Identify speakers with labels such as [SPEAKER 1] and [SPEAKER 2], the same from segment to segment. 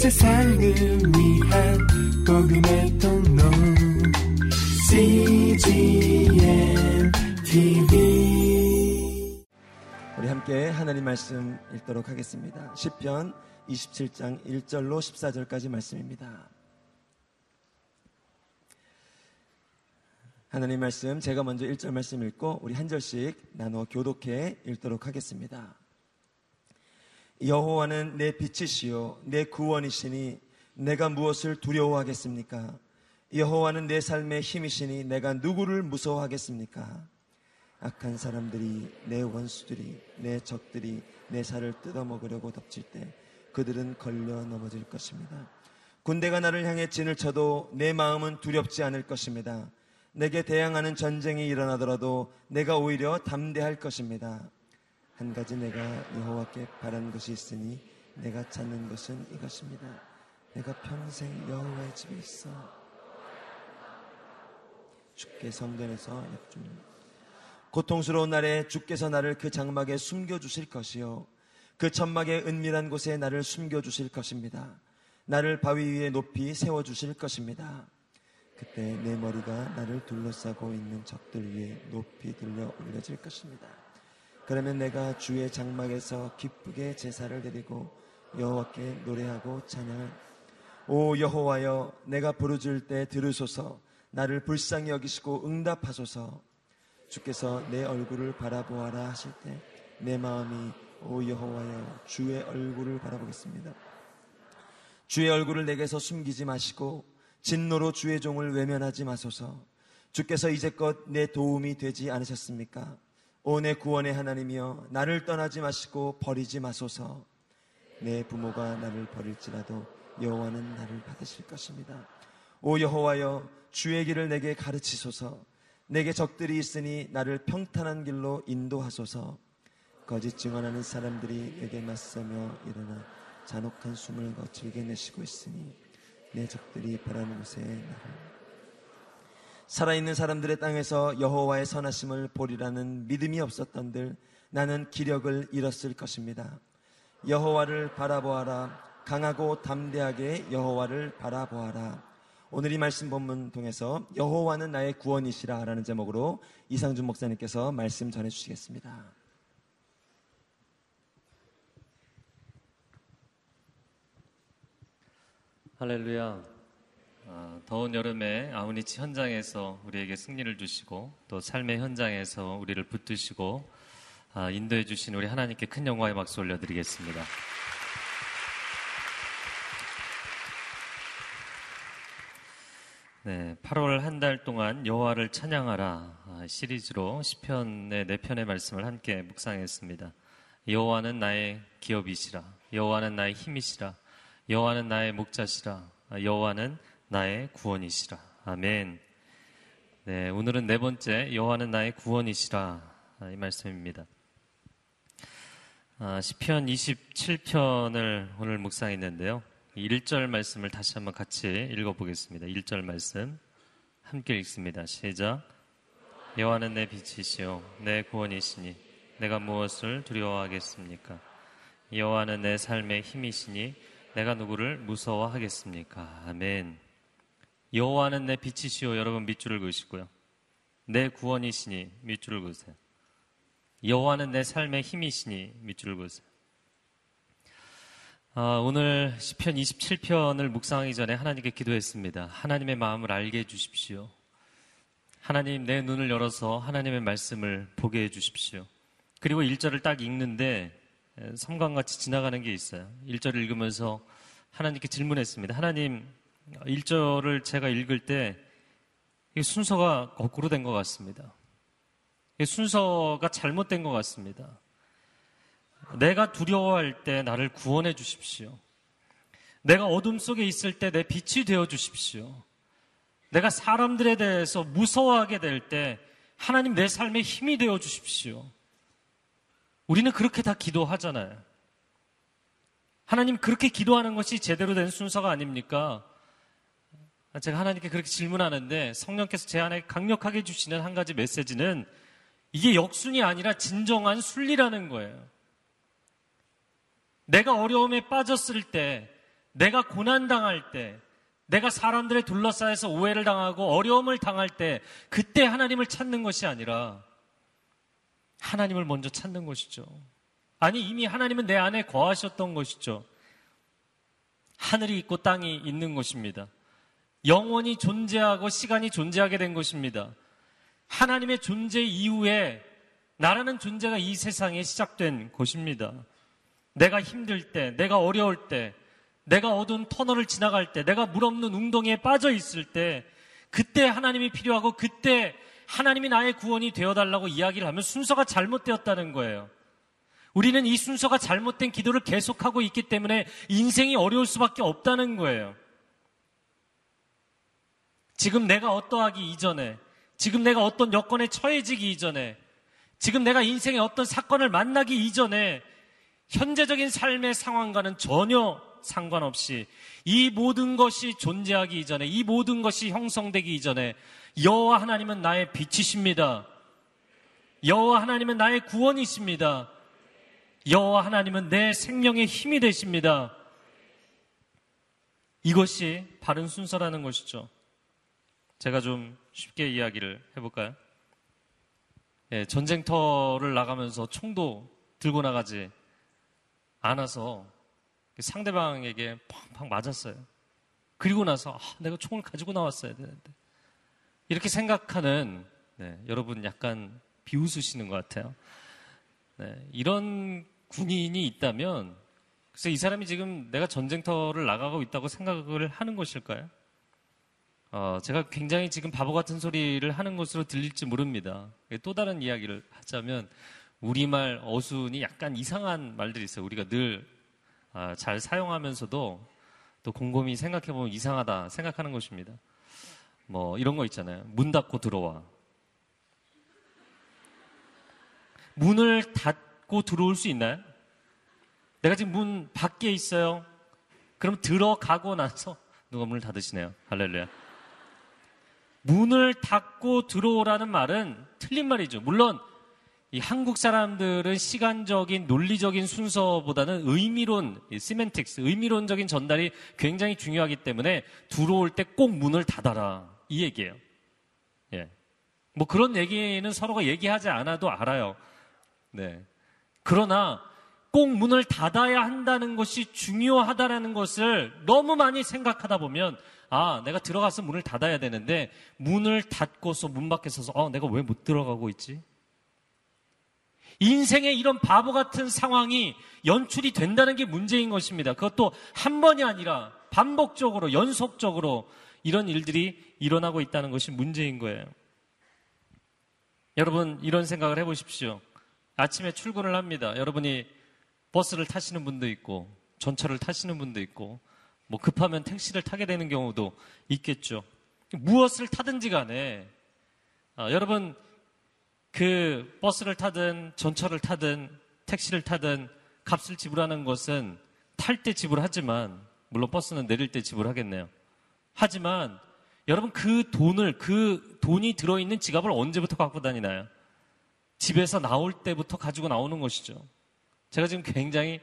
[SPEAKER 1] 세상을 위한 복음의 통로 CGM TV
[SPEAKER 2] 우리 함께 하나님 말씀 읽도록 하겠습니다. 10편 27장 1절로 14절까지 말씀입니다. 하나님 말씀 제가 먼저 1절 말씀 읽고 우리 한 절씩 나눠 교독해 읽도록 하겠습니다. 여호와는 내 빛이시요 내 구원이시니 내가 무엇을 두려워하겠습니까? 여호와는 내 삶의 힘이시니 내가 누구를 무서워하겠습니까? 악한 사람들이 내 원수들이 내 적들이 내 살을 뜯어먹으려고 덮칠 때 그들은 걸려 넘어질 것입니다. 군대가 나를 향해 진을 쳐도 내 마음은 두렵지 않을 것입니다. 내게 대항하는 전쟁이 일어나더라도 내가 오히려 담대할 것입니다. 한 가지 내가 여호와께 바란 것이 있으니 내가 찾는 것은 이것입니다. 내가 평생 여호와의 집에 있어 주께 성전에서 역중 고통스러운 날에 주께서 나를 그 장막에 숨겨 주실 것이요 그 천막의 은밀한 곳에 나를 숨겨 주실 것입니다. 나를 바위 위에 높이 세워 주실 것입니다. 그때 내 머리가 나를 둘러싸고 있는 적들 위에 높이 들려 올려질 것입니다. 그러면 내가 주의 장막에서 기쁘게 제사를 드리고 여호와께 노래하고 찬양을 오 여호와여 내가 부르짖을 때 들으소서 나를 불쌍히 여기시고 응답하소서 주께서 내 얼굴을 바라보아라 하실 때 내 마음이 오 여호와여 주의 얼굴을 바라보겠습니다. 주의 얼굴을 내게서 숨기지 마시고 진노로 주의 종을 외면하지 마소서. 주께서 이제껏 내 도움이 되지 않으셨습니까? 오내 구원의 하나님이여 나를 떠나지 마시고 버리지 마소서. 내 부모가 나를 버릴지라도 여호와는 나를 받으실 것입니다. 오 여호와여 주의 길을 내게 가르치소서. 내게 적들이 있으니 나를 평탄한 길로 인도하소서. 거짓 증언하는 사람들이 내게 맞서며 일어나 잔혹한 숨을 거칠게 내쉬고 있으니 내 적들이 바라는 곳에 나를 살아있는 사람들의 땅에서 여호와의 선하심을 보리라는 믿음이 없었던들 나는 기력을 잃었을 것입니다. 여호와를 바라보아라 강하고 담대하게 여호와를 바라보아라 오늘 이 말씀 본문 통해서 여호와는 나의 구원이시라 라는 제목으로 이상준 목사님께서 말씀 전해 주시겠습니다.
[SPEAKER 3] 할렐루야. 아, 더운 여름에 아우니치 현장에서 우리에게 승리를 주시고 또 삶의 현장에서 우리를 붙드시고 아, 인도해 주신 우리 하나님께 큰 영광의 박수 올려드리겠습니다. 네, 8월 한 달 동안 여호와를 찬양하라 아, 시리즈로 시편의 네 편의 말씀을 함께 묵상했습니다. 여호와는 나의 기업이시라, 여호와는 나의 힘이시라, 여호와는 나의 목자시라, 여호와는 나의 구원이시라. 아멘. 네, 오늘은 네 번째 여호와는 나의 구원이시라 이 말씀입니다. 아, 시편 27편을 오늘 묵상했는데요. 1절 말씀을 다시 한번 같이 읽어보겠습니다. 1절 말씀 함께 읽습니다. 시작. 여호와는 내 빛이시요 내 구원이시니 내가 무엇을 두려워하겠습니까? 여호와는 내 삶의 힘이시니 내가 누구를 무서워하겠습니까? 아멘. 여호와는 내 빛이시요 여러분 밑줄을 그으시고요. 내 구원이시니 밑줄을 그으세요. 여호와는 내 삶의 힘이시니 밑줄을 그으세요. 아, 오늘 시편 27편을 묵상하기 전에 하나님께 기도했습니다. 하나님의 마음을 알게 해 주십시오. 하나님 내 눈을 열어서 하나님의 말씀을 보게 해 주십시오. 그리고 1절을 딱 읽는데 섬광같이 지나가는 게 있어요. 1절을 읽으면서 하나님께 질문했습니다. 하나님 1절을 제가 읽을 때 순서가 거꾸로 된 것 같습니다. 순서가 잘못된 것 같습니다. 내가 두려워할 때 나를 구원해 주십시오. 내가 어둠 속에 있을 때 내 빛이 되어 주십시오. 내가 사람들에 대해서 무서워하게 될 때 하나님 내 삶의 힘이 되어 주십시오. 우리는 그렇게 다 기도하잖아요. 하나님 그렇게 기도하는 것이 제대로 된 순서가 아닙니까? 제가 하나님께 그렇게 질문하는데 성령께서 제 안에 강력하게 주시는 한 가지 메시지는 이게 역순이 아니라 진정한 순리라는 거예요. 내가 어려움에 빠졌을 때 내가 고난당할 때, 내가 사람들의 둘러싸여서 오해를 당하고 어려움을 당할 때, 그때 하나님을 찾는 것이 아니라, 하나님을 먼저 찾는 것이죠. 아니, 이미 하나님은 내 안에 거하셨던 것이죠. 하늘이 있고 땅이 있는 것입니다. 영원히 존재하고 시간이 존재하게 된 것입니다. 하나님의 존재 이후에 나라는 존재가 이 세상에 시작된 것입니다. 내가 힘들 때, 내가 어려울 때, 내가 어두운 터널을 지나갈 때, 내가 물 없는 웅덩이에 빠져 있을 때, 그때 하나님이 필요하고 그때 하나님이 나의 구원이 되어달라고 이야기를 하면 순서가 잘못되었다는 거예요. 우리는 이 순서가 잘못된 기도를 계속하고 있기 때문에 인생이 어려울 수밖에 없다는 거예요. 지금 내가 어떠하기 이전에, 지금 내가 어떤 여건에 처해지기 이전에, 지금 내가 인생의 어떤 사건을 만나기 이전에 현재적인 삶의 상황과는 전혀 상관없이 이 모든 것이 존재하기 이전에 이 모든 것이 형성되기 이전에 여호와 하나님은 나의 빛이십니다. 여호와 하나님은 나의 구원이십니다. 여호와 하나님은 내 생명의 힘이 되십니다. 이것이 바른 순서라는 것이죠. 제가 좀 쉽게 이야기를 해볼까요? 예, 전쟁터를 나가면서 총도 들고 나가지 않아서 상대방에게 팡팡 맞았어요. 그리고 나서 아, 내가 총을 가지고 나왔어야 되는데 이렇게 생각하는 네, 여러분 약간 비웃으시는 것 같아요. 네, 이런 군인이 있다면 그래서 이 사람이 지금 내가 전쟁터를 나가고 있다고 생각을 하는 것일까요? 어, 제가 굉장히 지금 바보 같은 소리를 하는 것으로 들릴지 모릅니다. 또 다른 이야기를 하자면 우리말 어순이 약간 이상한 말들이 있어요. 우리가 늘잘 아, 사용하면서도 또 곰곰이 생각해보면 이상하다 생각하는 것입니다. 뭐 이런 거 있잖아요. 문 닫고 들어와. 문을 닫고 들어올 수 있나요? 내가 지금 문 밖에 있어요. 그럼 들어가고 나서 누가 문을 닫으시네요. 할렐루야. 문을 닫고 들어오라는 말은 틀린 말이죠. 물론 이 한국 사람들은 시간적인 논리적인 순서보다는 의미론, 시멘틱스, 의미론적인 전달이 굉장히 중요하기 때문에 들어올 때 꼭 문을 닫아라. 이 얘기예요. 예. 뭐 그런 얘기는 서로가 얘기하지 않아도 알아요. 네. 그러나 꼭 문을 닫아야 한다는 것이 중요하다라는 것을 너무 많이 생각하다 보면 아, 내가 들어가서 문을 닫아야 되는데 문을 닫고서 문 밖에 서서 어, 내가 왜 못 들어가고 있지? 인생에 이런 바보 같은 상황이 연출이 된다는 게 문제인 것입니다. 그것도 한 번이 아니라 반복적으로 연속적으로 이런 일들이 일어나고 있다는 것이 문제인 거예요. 여러분 이런 생각을 해 보십시오. 아침에 출근을 합니다. 여러분이 버스를 타시는 분도 있고 전철을 타시는 분도 있고 뭐 급하면 택시를 타게 되는 경우도 있겠죠. 무엇을 타든지 간에 아, 여러분 그 버스를 타든 전철을 타든 택시를 타든 값을 지불하는 것은 탈 때 지불하지만 물론 버스는 내릴 때 지불하겠네요. 하지만 여러분 그 돈을 그 돈이 들어있는 지갑을 언제부터 갖고 다니나요? 집에서 나올 때부터 가지고 나오는 것이죠. 제가 지금 굉장히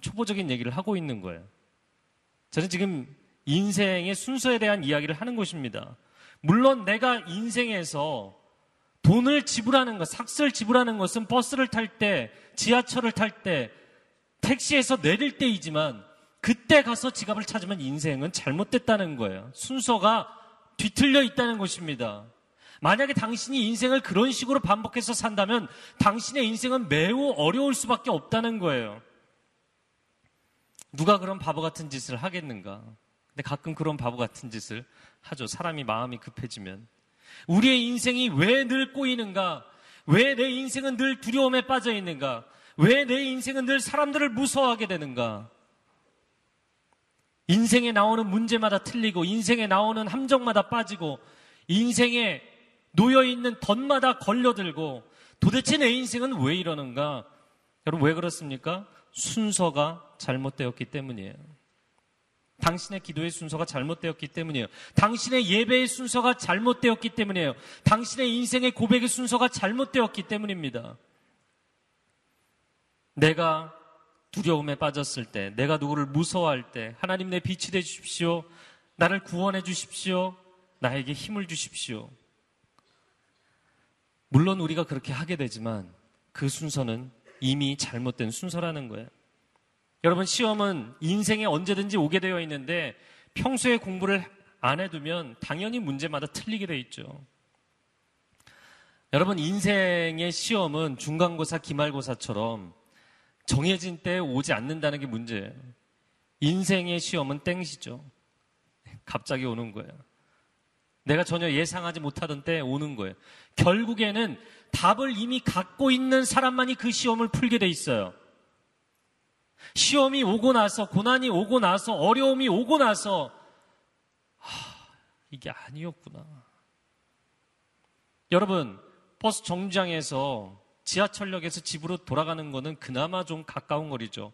[SPEAKER 3] 초보적인 얘기를 하고 있는 거예요. 저는 지금 인생의 순서에 대한 이야기를 하는 것입니다. 물론 내가 인생에서 돈을 지불하는 것, 삭스를 지불하는 것은 버스를 탈 때, 지하철을 탈 때, 택시에서 내릴 때이지만 그때 가서 지갑을 찾으면 인생은 잘못됐다는 거예요. 순서가 뒤틀려 있다는 것입니다. 만약에 당신이 인생을 그런 식으로 반복해서 산다면 당신의 인생은 매우 어려울 수밖에 없다는 거예요. 누가 그런 바보 같은 짓을 하겠는가? 근데 가끔 그런 바보 같은 짓을 하죠. 사람이 마음이 급해지면. 우리의 인생이 왜 늘 꼬이는가? 왜 내 인생은 늘 두려움에 빠져 있는가? 왜 내 인생은 늘 사람들을 무서워하게 되는가? 인생에 나오는 문제마다 틀리고, 인생에 나오는 함정마다 빠지고, 인생에 놓여있는 덧마다 걸려들고, 도대체 내 인생은 왜 이러는가? 여러분, 왜 그렇습니까? 순서가 잘못되었기 때문이에요. 당신의 기도의 순서가 잘못되었기 때문이에요. 당신의 예배의 순서가 잘못되었기 때문이에요. 당신의 인생의 고백의 순서가 잘못되었기 때문입니다. 내가 두려움에 빠졌을 때, 내가 누구를 무서워할 때, 하나님 내 빛이 되 주십시오. 나를 구원해 주십시오. 나에게 힘을 주십시오. 물론 우리가 그렇게 하게 되지만 그 순서는 이미 잘못된 순서라는 거예요. 여러분, 시험은 인생에 언제든지 오게 되어 있는데 평소에 공부를 안 해두면 당연히 문제마다 틀리게 돼 있죠. 여러분, 인생의 시험은 중간고사, 기말고사처럼 정해진 때에 오지 않는다는 게 문제예요. 인생의 시험은 땡시죠. 갑자기 오는 거예요. 내가 전혀 예상하지 못하던 때에 오는 거예요. 결국에는 답을 이미 갖고 있는 사람만이 그 시험을 풀게 돼 있어요. 시험이 오고 나서, 고난이 오고 나서, 어려움이 오고 나서, 하, 이게 아니었구나. 여러분, 버스 정류장에서 지하철역에서 집으로 돌아가는 거는 그나마 좀 가까운 거리죠.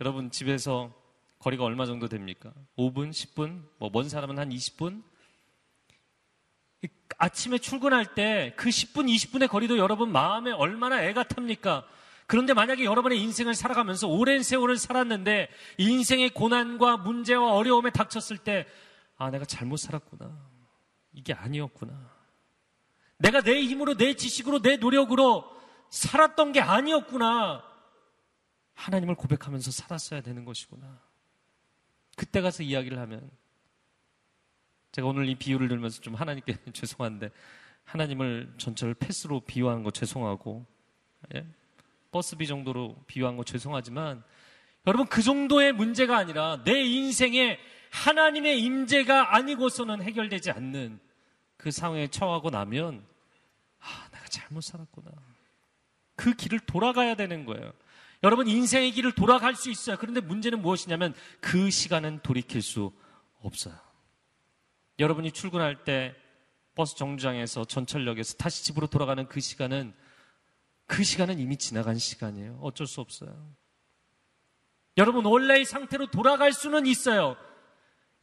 [SPEAKER 3] 여러분, 집에서 거리가 얼마 정도 됩니까? 5분, 10분? 뭐, 먼 사람은 한 20분? 아침에 출근할 때 그 10분, 20분의 거리도 여러분 마음에 얼마나 애가 탑니까? 그런데 만약에 여러분의 인생을 살아가면서 오랜 세월을 살았는데 인생의 고난과 문제와 어려움에 닥쳤을 때, 아, 내가 잘못 살았구나. 이게 아니었구나. 내가 내 힘으로, 내 지식으로, 내 노력으로 살았던 게 아니었구나. 하나님을 고백하면서 살았어야 되는 것이구나. 그때 가서 이야기를 하면 제가 오늘 이 비유를 들으면서 좀 하나님께 죄송한데 하나님을 전철 패스로 비유하는 거 죄송하고 예? 버스비 정도로 비유한 거 죄송하지만 여러분 그 정도의 문제가 아니라 내 인생에 하나님의 임재가 아니고서는 해결되지 않는 그 상황에 처하고 나면 아 내가 잘못 살았구나. 그 길을 돌아가야 되는 거예요. 여러분 인생의 길을 돌아갈 수 있어요. 그런데 문제는 무엇이냐면 그 시간은 돌이킬 수 없어요 여러분이 출근할 때 버스 정류장에서 전철역에서 다시 집으로 돌아가는 그 시간은 그 시간은 이미 지나간 시간이에요. 어쩔 수 없어요. 여러분 원래의 상태로 돌아갈 수는 있어요.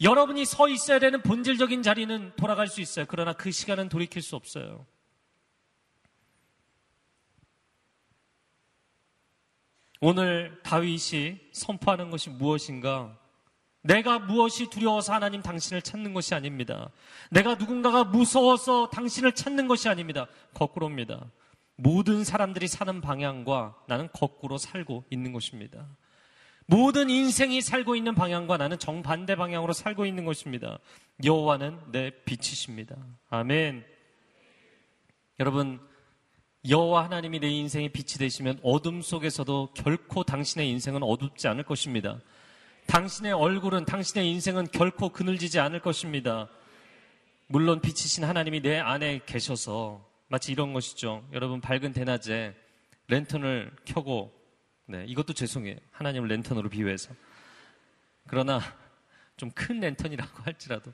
[SPEAKER 3] 여러분이 서 있어야 되는 본질적인 자리는 돌아갈 수 있어요. 그러나 그 시간은 돌이킬 수 없어요. 오늘 다윗이 선포하는 것이 무엇인가? 내가 무엇이 두려워서 하나님 당신을 찾는 것이 아닙니다. 내가 누군가가 무서워서 당신을 찾는 것이 아닙니다. 거꾸로입니다. 모든 사람들이 사는 방향과 나는 거꾸로 살고 있는 것입니다. 모든 인생이 살고 있는 방향과 나는 정반대 방향으로 살고 있는 것입니다. 여호와는 내 빛이십니다. 아멘. 여러분 여호와 하나님이 내 인생의 빛이 되시면 어둠 속에서도 결코 당신의 인생은 어둡지 않을 것입니다. 당신의 얼굴은, 당신의 인생은 결코 그늘지지 않을 것입니다. 물론 빛이신 하나님이 내 안에 계셔서 마치 이런 것이죠. 여러분 밝은 대낮에 랜턴을 켜고, 네, 이것도 죄송해요. 하나님을 랜턴으로 비유해서. 그러나 좀 큰 랜턴이라고 할지라도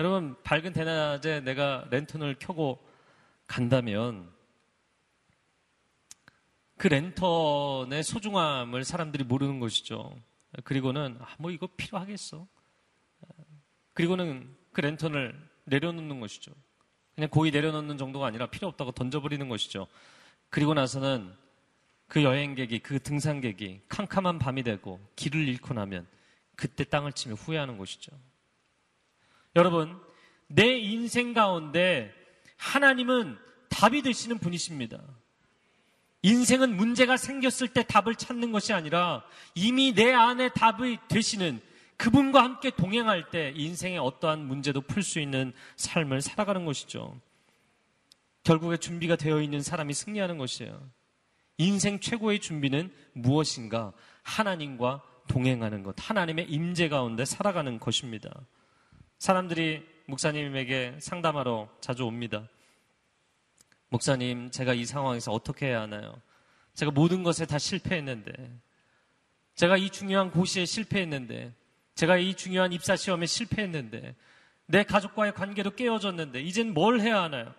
[SPEAKER 3] 여러분 밝은 대낮에 내가 랜턴을 켜고 간다면 그 랜턴의 소중함을 사람들이 모르는 것이죠. 그리고는 아, 뭐 이거 필요하겠어. 그리고는 그 랜턴을 내려놓는 것이죠. 그냥 고이 내려놓는 정도가 아니라 필요 없다고 던져버리는 것이죠. 그리고 나서는 그 여행객이, 그 등산객이 캄캄한 밤이 되고 길을 잃고 나면 그때 땅을 치며 후회하는 것이죠. 여러분, 내 인생 가운데 하나님은 답이 되시는 분이십니다. 인생은 문제가 생겼을 때 답을 찾는 것이 아니라 이미 내 안에 답이 되시는 그분과 함께 동행할 때 인생의 어떠한 문제도 풀 수 있는 삶을 살아가는 것이죠. 결국에 준비가 되어 있는 사람이 승리하는 것이에요. 인생 최고의 준비는 무엇인가? 하나님과 동행하는 것, 하나님의 임재 가운데 살아가는 것입니다. 사람들이 목사님에게 상담하러 자주 옵니다. 목사님, 제가 이 상황에서 어떻게 해야 하나요? 제가 모든 것에 다 실패했는데, 제가 이 중요한 고시에 실패했는데, 제가 이 중요한 입사 시험에 실패했는데, 내 가족과의 관계도 깨어졌는데, 이젠 뭘 해야 하나요?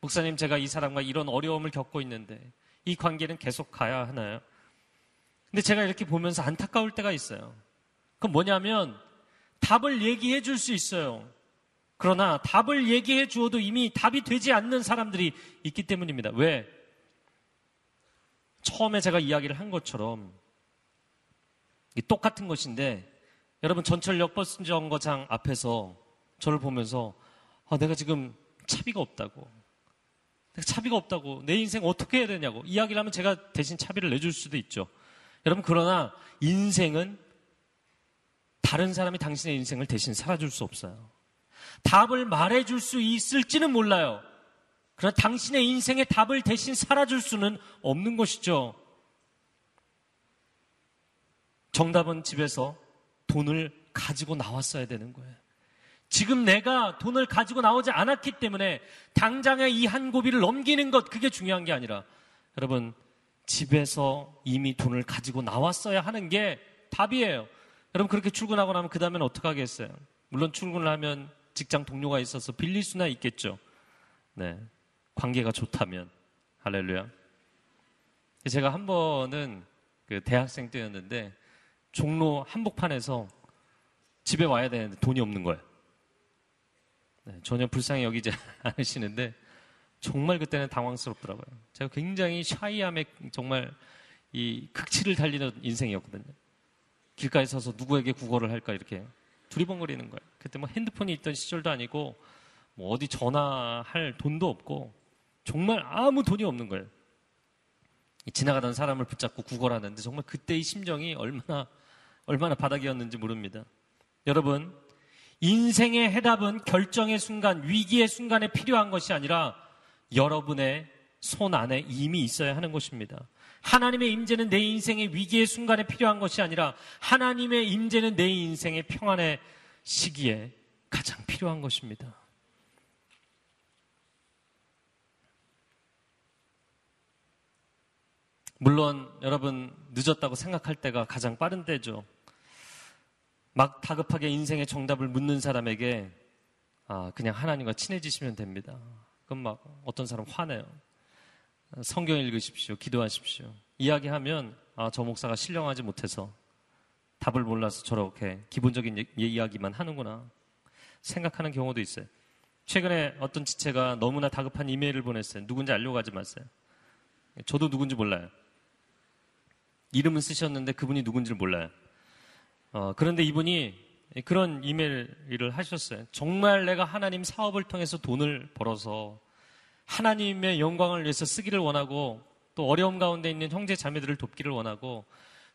[SPEAKER 3] 목사님, 제가 이 사람과 이런 어려움을 겪고 있는데, 이 관계는 계속 가야 하나요? 근데 제가 이렇게 보면서 안타까울 때가 있어요. 그건 뭐냐면, 답을 얘기해 줄 수 있어요. 그러나 답을 얘기해 주어도 이미 답이 되지 않는 사람들이 있기 때문입니다. 왜? 처음에 제가 이야기를 한 것처럼 똑같은 것인데 여러분 전철역 버스 정거장 앞에서 저를 보면서 아, 내가 지금 차비가 없다고 내가 차비가 없다고 내 인생 어떻게 해야 되냐고 이야기를 하면 제가 대신 차비를 내줄 수도 있죠. 여러분 그러나 인생은 다른 사람이 당신의 인생을 대신 살아줄 수 없어요. 답을 말해줄 수 있을지는 몰라요. 그러나 당신의 인생의 답을 대신 살아줄 수는 없는 것이죠. 정답은 집에서 돈을 가지고 나왔어야 되는 거예요. 지금 내가 돈을 가지고 나오지 않았기 때문에 당장에 이한 고비를 넘기는 것, 그게 중요한 게 아니라, 여러분, 집에서 이미 돈을 가지고 나왔어야 하는 게 답이에요. 여러분, 그렇게 출근하고 나면 그 다음엔 어떻게 하겠어요? 물론 출근을 하면 직장 동료가 있어서 빌릴 수나 있겠죠. 네. 관계가 좋다면. 할렐루야. 제가 한 번은 그 대학생 때였는데 종로 한복판에서 집에 와야 되는데 돈이 없는 거예요. 네, 전혀 불쌍히 여기지 않으시는데 정말 그때는 당황스럽더라고요. 제가 굉장히 샤이함에 정말 이 극치를 달리는 인생이었거든요. 길가에 서서 누구에게 구걸을 할까 이렇게 두리번거리는 거예요. 그때 뭐 핸드폰이 있던 시절도 아니고 뭐 어디 전화할 돈도 없고 정말 아무 돈이 없는 거예요. 지나가던 사람을 붙잡고 구걸하는데 정말 그때의 심정이 얼마나 얼마나 바닥이었는지 모릅니다. 여러분, 인생의 해답은 결정의 순간, 위기의 순간에 필요한 것이 아니라 여러분의 손 안에 이미 있어야 하는 것입니다. 하나님의 임재는 내 인생의 위기의 순간에 필요한 것이 아니라 하나님의 임재는 내 인생의 평안의 시기에 가장 필요한 것입니다. 물론 여러분 늦었다고 생각할 때가 가장 빠른 때죠. 막 다급하게 인생의 정답을 묻는 사람에게 아, 그냥 하나님과 친해지시면 됩니다. 그럼 막 어떤 사람 화내요. 성경 읽으십시오. 기도하십시오. 이야기하면 아, 저 목사가 신령하지 못해서 답을 몰라서 저렇게 기본적인 이야기만 하는구나 생각하는 경우도 있어요. 최근에 어떤 지체가 너무나 다급한 이메일을 보냈어요. 누군지 알려고 하지 마세요. 저도 누군지 몰라요. 이름은 쓰셨는데 그분이 누군지를 몰라요. 어, 그런데 이분이 그런 이메일을 하셨어요. 정말 내가 하나님 사업을 통해서 돈을 벌어서 하나님의 영광을 위해서 쓰기를 원하고 또 어려움 가운데 있는 형제 자매들을 돕기를 원하고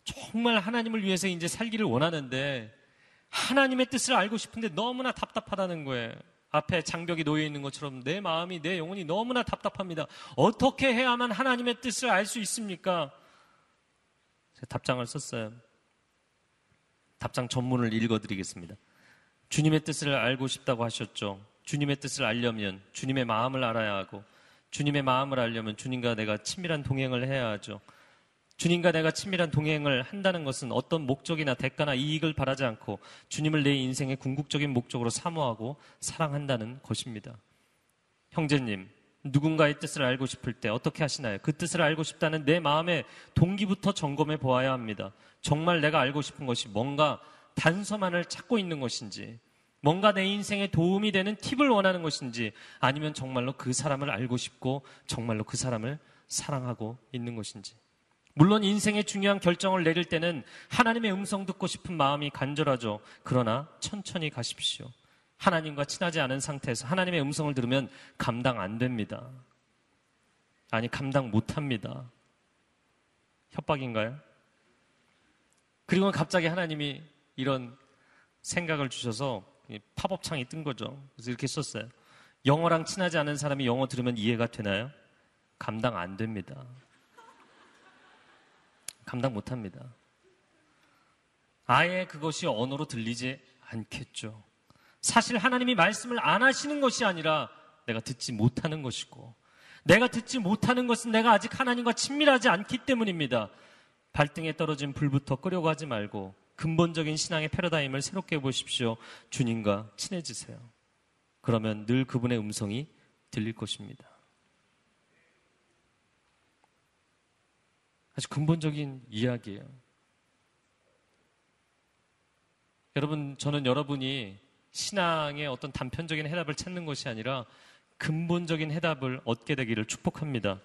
[SPEAKER 3] 정말 하나님을 위해서 이제 살기를 원하는데 하나님의 뜻을 알고 싶은데 너무나 답답하다는 거예요. 앞에 장벽이 놓여 있는 것처럼 내 마음이 내 영혼이 너무나 답답합니다. 어떻게 해야만 하나님의 뜻을 알 수 있습니까? 제가 답장을 썼어요. 답장 전문을 읽어드리겠습니다. 주님의 뜻을 알고 싶다고 하셨죠. 주님의 뜻을 알려면 주님의 마음을 알아야 하고 주님의 마음을 알려면 주님과 내가 친밀한 동행을 해야 하죠. 주님과 내가 친밀한 동행을 한다는 것은 어떤 목적이나 대가나 이익을 바라지 않고 주님을 내 인생의 궁극적인 목적으로 사모하고 사랑한다는 것입니다. 형제님, 누군가의 뜻을 알고 싶을 때 어떻게 하시나요? 그 뜻을 알고 싶다는 내 마음의 동기부터 점검해 보아야 합니다. 정말 내가 알고 싶은 것이 뭔가 단서만을 찾고 있는 것인지, 뭔가 내 인생에 도움이 되는 팁을 원하는 것인지, 아니면 정말로 그 사람을 알고 싶고, 정말로 그 사람을 사랑하고 있는 것인지. 물론 인생의 중요한 결정을 내릴 때는 하나님의 음성 듣고 싶은 마음이 간절하죠. 그러나 천천히 가십시오. 하나님과 친하지 않은 상태에서 하나님의 음성을 들으면 감당 안 됩니다. 아니, 감당 못 합니다. 협박인가요? 그리고 갑자기 하나님이 이런 생각을 주셔서 팝업 창이 뜬 거죠. 그래서 이렇게 썼어요. 영어랑 친하지 않은 사람이 영어 들으면 이해가 되나요? 감당 안 됩니다. 감당 못 합니다. 아예 그것이 언어로 들리지 않겠죠. 사실 하나님이 말씀을 안 하시는 것이 아니라 내가 듣지 못하는 것이고 내가 듣지 못하는 것은 내가 아직 하나님과 친밀하지 않기 때문입니다. 발등에 떨어진 불부터 끄려고 하지 말고 근본적인 신앙의 패러다임을 새롭게 보십시오. 주님과 친해지세요. 그러면 늘 그분의 음성이 들릴 것입니다. 아주 근본적인 이야기예요. 여러분, 저는 여러분이 신앙의 어떤 단편적인 해답을 찾는 것이 아니라 근본적인 해답을 얻게 되기를 축복합니다.